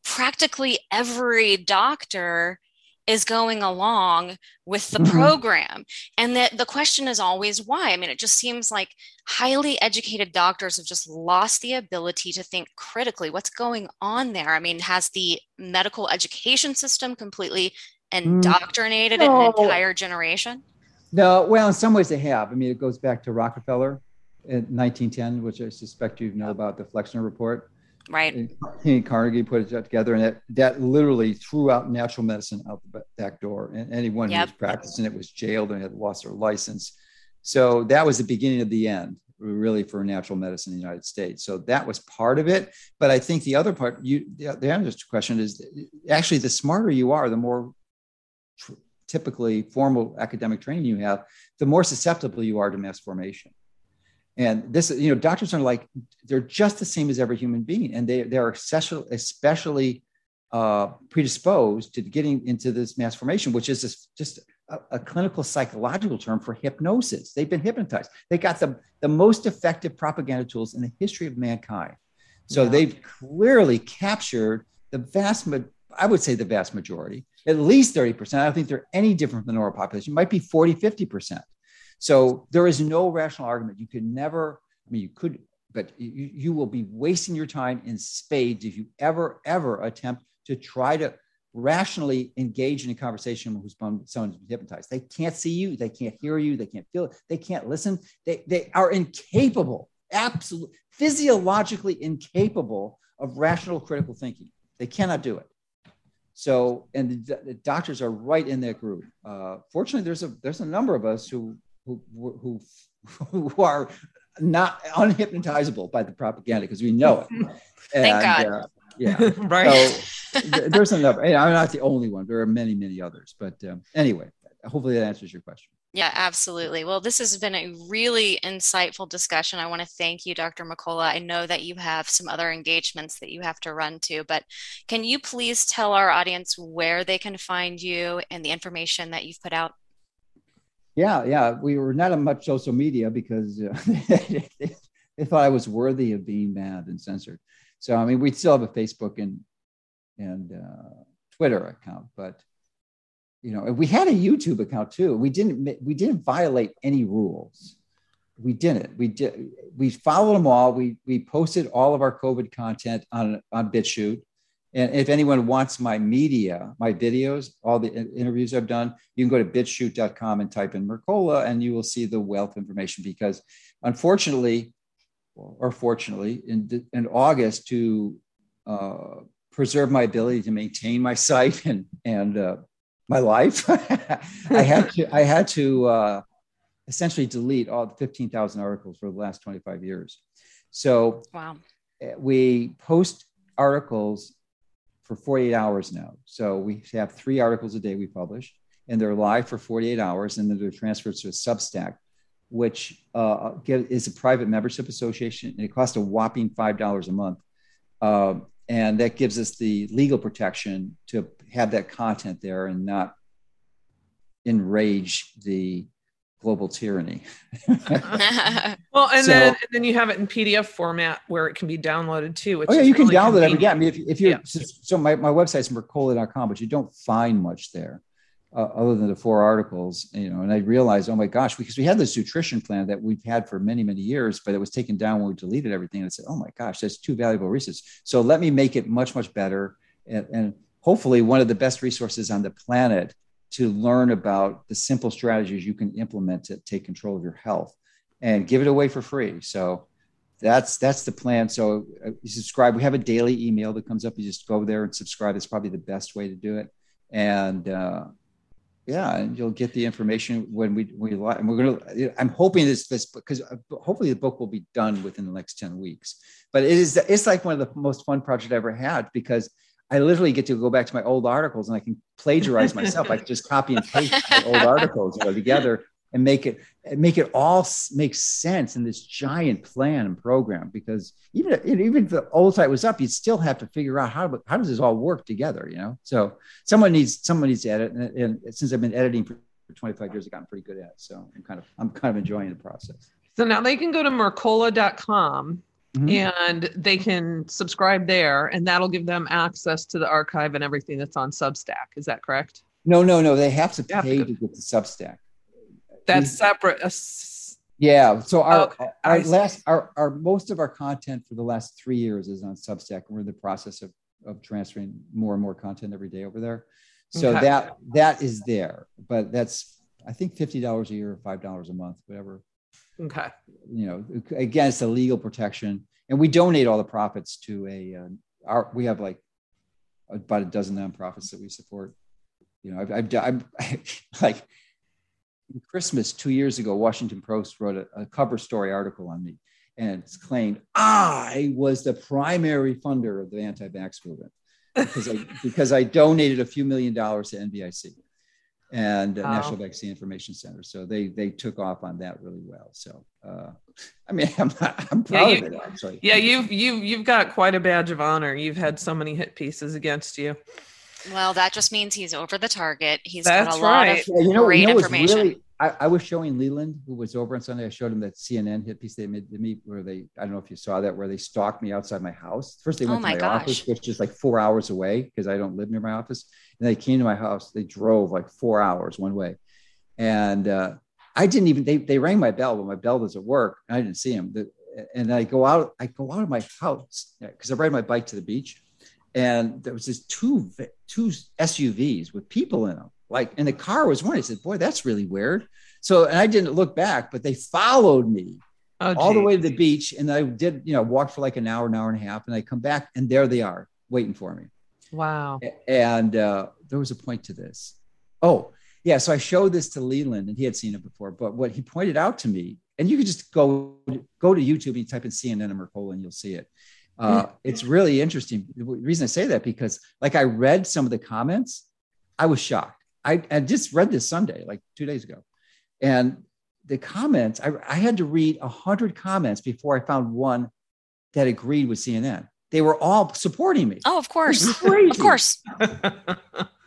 practically every doctor is going along with the mm-hmm. program. And that the question is always why. I mean it just seems like highly educated doctors have just lost the ability to think critically. What's going on there? I mean has the medical education system completely mm. indoctrinated no. an entire generation? No well in some ways they have. I mean it goes back to rockefeller in 1910 which i suspect you know about the flexner report Right. And Carnegie put it together, and that, that literally threw out natural medicine out the back door. And anyone yep. who was practicing it was jailed and had lost their license. So that was the beginning of the end. really for natural medicine in the United States. So that was part of it. But I think the other part, you the, the answer to the question is actually the smarter you are, the more tr- typically formal academic training you have, the more susceptible you are to mass formation. And this, is, you know, doctors are like they're just the same as every human being, and they they are especially especially uh, predisposed to getting into this mass formation, which is just, just a, a, clinical psychological term for hypnosis. They've been hypnotized. They got the, the most effective propaganda tools in the history of mankind. So yeah. they've clearly captured the vast, I would say the vast majority, at least 30%. I don't think they're any different from the normal population. It might be 40, 50%. So there is no rational argument. You could never, I mean, you could, but you, you will be wasting your time in spades if you ever, ever attempt to try to rationally engage in a conversation with someone's hypnotized. They can't see you, they can't hear you, they can't feel it, they can't listen. They, they are incapable, absolutely physiologically incapable of rational critical thinking. They cannot do it. So, and the, the doctors are right in that group. Uh, fortunately, there's a there's a number of us who who who who are not unhypnotizable by the propaganda because we know it. Thank God. Uh, yeah, right. So there's enough. I'm not the only one. There are many, many others. But um, anyway, hopefully that answers your question. Yeah, absolutely. Well, this has been a really insightful discussion. I want to thank you, Dr. McCullough. I know that you have some other engagements that you have to run to, but can you please tell our audience where they can find you and the information that you've put out? Yeah, yeah. We were not on much social media because uh, they thought I was worthy of being banned and censored. So I mean, we still have a Facebook and and uh, Twitter account, but you know, we had a YouTube account too. We didn't we didn't violate any rules. We didn't. We did. We followed them all. We we posted all of our COVID content on on BitChute. And if anyone wants my media, my videos, all the interviews I've done, you can go to bitchute.com and type in Mercola and you will see the wealth information because unfortunately, or fortunately, in, in August to uh, preserve my ability to maintain my site and and uh, my life. I had to I had to uh, essentially delete all the fifteen thousand articles for the last twenty five years. So wow, eh, we post articles for 48 hours now. So we have three articles a day we publish, and they're live for 48 hours, and then they're transferred to Substack which uh, is a private membership association, and it costs a whopping five dollars a month, uh, and that gives us the legal protection to have that content there and not enrage the global tyranny. well, and so, then and then you have it in PDF format where it can be downloaded too. oh yeah, you can download it. Yeah, I mean, if, if you yeah. so my, my website's mercola.com, but you don't find much there uh, other than the four articles, you know, and I realized, oh my gosh, because we had this nutrition plan that we've had for many, many years, but it was taken down when we deleted everything. And I said, oh my gosh, that's too valuable research. So let me make it much, much better. And, and hopefully one of the best resources on the planet to learn about the simple strategies you can implement to take control of your health and give it away for free. So that's that's the plan. So uh, you subscribe. We have a daily email that comes up. You just go there and subscribe. It's probably the best way to do it. And uh, yeah and you'll get the information when we we and we're gonna i'm hoping this this because uh, hopefully the book will be done within the next 10 weeks but it is it's like one of the most fun projects i ever had because i literally get to go back to my old articles and i can plagiarize myself. I can just copy and paste my old articles you know, together and make it make it all make sense in this giant plan and program because even even if the old site was up you'd still have to figure out how how does this all work together you know? So someone needs someone needs to edit and, and since i've been editing for 25 years i've gotten pretty good at it. So i'm kind of i'm kind of enjoying the process. So now they can go to mercola.com Mm-hmm. and they can subscribe there and that'll give them access to the archive and everything that's on substack is that correct no no no they have to pay have to, to get the substack that's separate. Yeah. So our, okay. our last our, our most of our content for the last three years is on Substack. We're in the process of of transferring more and more content every day over there. So okay. that that is there, but that's I think fifty dollars a year or five dollars a month, whatever. Okay. You know, again, it's a legal protection, and we donate all the profits to a. Uh, our we have like about a dozen nonprofits that we support. You know, I've, I've, I've like Christmas two years ago, Washington Post wrote a, a cover story article on me, and it's claimed I was the primary funder of the anti-vax movement because I because I donated a few million dollars to NVIC and wow. National Vaccine Information Center. So they they took off on that really well. So uh, I mean, I'm, I'm proud yeah, you, of it actually. Yeah, you've you you've got quite a badge of honor. You've had so many hit pieces against you. Well, that just means he's over the target. He's That's got a right. lot of yeah, you know, great you know information. Really, I, I, was showing Leland, who was over on Sunday. I showed him that CNN hit piece they made to me, where they I don't know if you saw that, where they stalked me outside my house. First, they went oh my to my gosh. office, which is like four hours away because I don't live near my office. And they came to my house. They drove like four hours one way, and uh, I didn't even. They they rang my bell, but my bell doesn't work. I didn't see him. And I go out. I go out of my house because I ride my bike to the beach and there was this two two SUVs with people in them. Like, and the car was one. I said, "Boy, that's really weird." So, and I didn't look back, but they followed me oh, all the way to the beach, and I did, you know, walk for like an hour, an hour and a half, and I come back, and there they are waiting for me. Wow. And uh, there was a point to this. Oh, yeah. So I showed this to Leland, and he had seen it before. But what he pointed out to me, and you could just go go to YouTube and type in CNN and Mercola, and you'll see it. Uh, it's really interesting. The reason I say that because, like, I read some of the comments, I was shocked. I, I just read this Sunday, like two days ago, and the comments I, I had to read a hundred comments before I found one that agreed with CNN. They were all supporting me. Oh, of course, of course.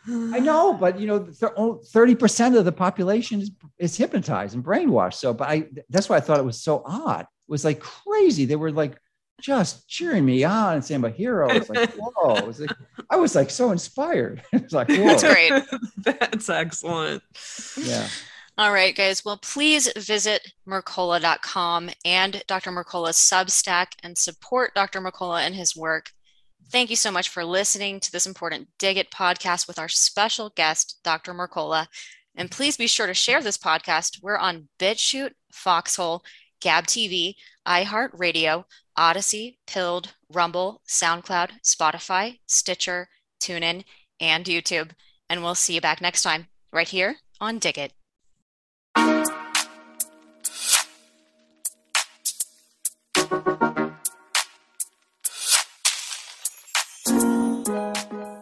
I know, but you know, thirty percent of the population is, is hypnotized and brainwashed. So, but I that's why I thought it was so odd. It was like crazy. They were like just cheering me on and saying I'm a hero. I was like, whoa. It was like, I was like so inspired. It's like, whoa. That's great. That's excellent. Yeah. All right, guys. Well, please visit Mercola.com and Dr. Mercola's Substack and support Dr. Mercola and his work. Thank you so much for listening to this important Dig It podcast with our special guest, Dr. Mercola. And please be sure to share this podcast. We're on BitChute, Foxhole, Gab TV, iHeartRadio, Odysee, Pilled, Rumble, SoundCloud, Spotify, Stitcher, TuneIn, and YouTube. And we'll see you back next time, right here on Dig It.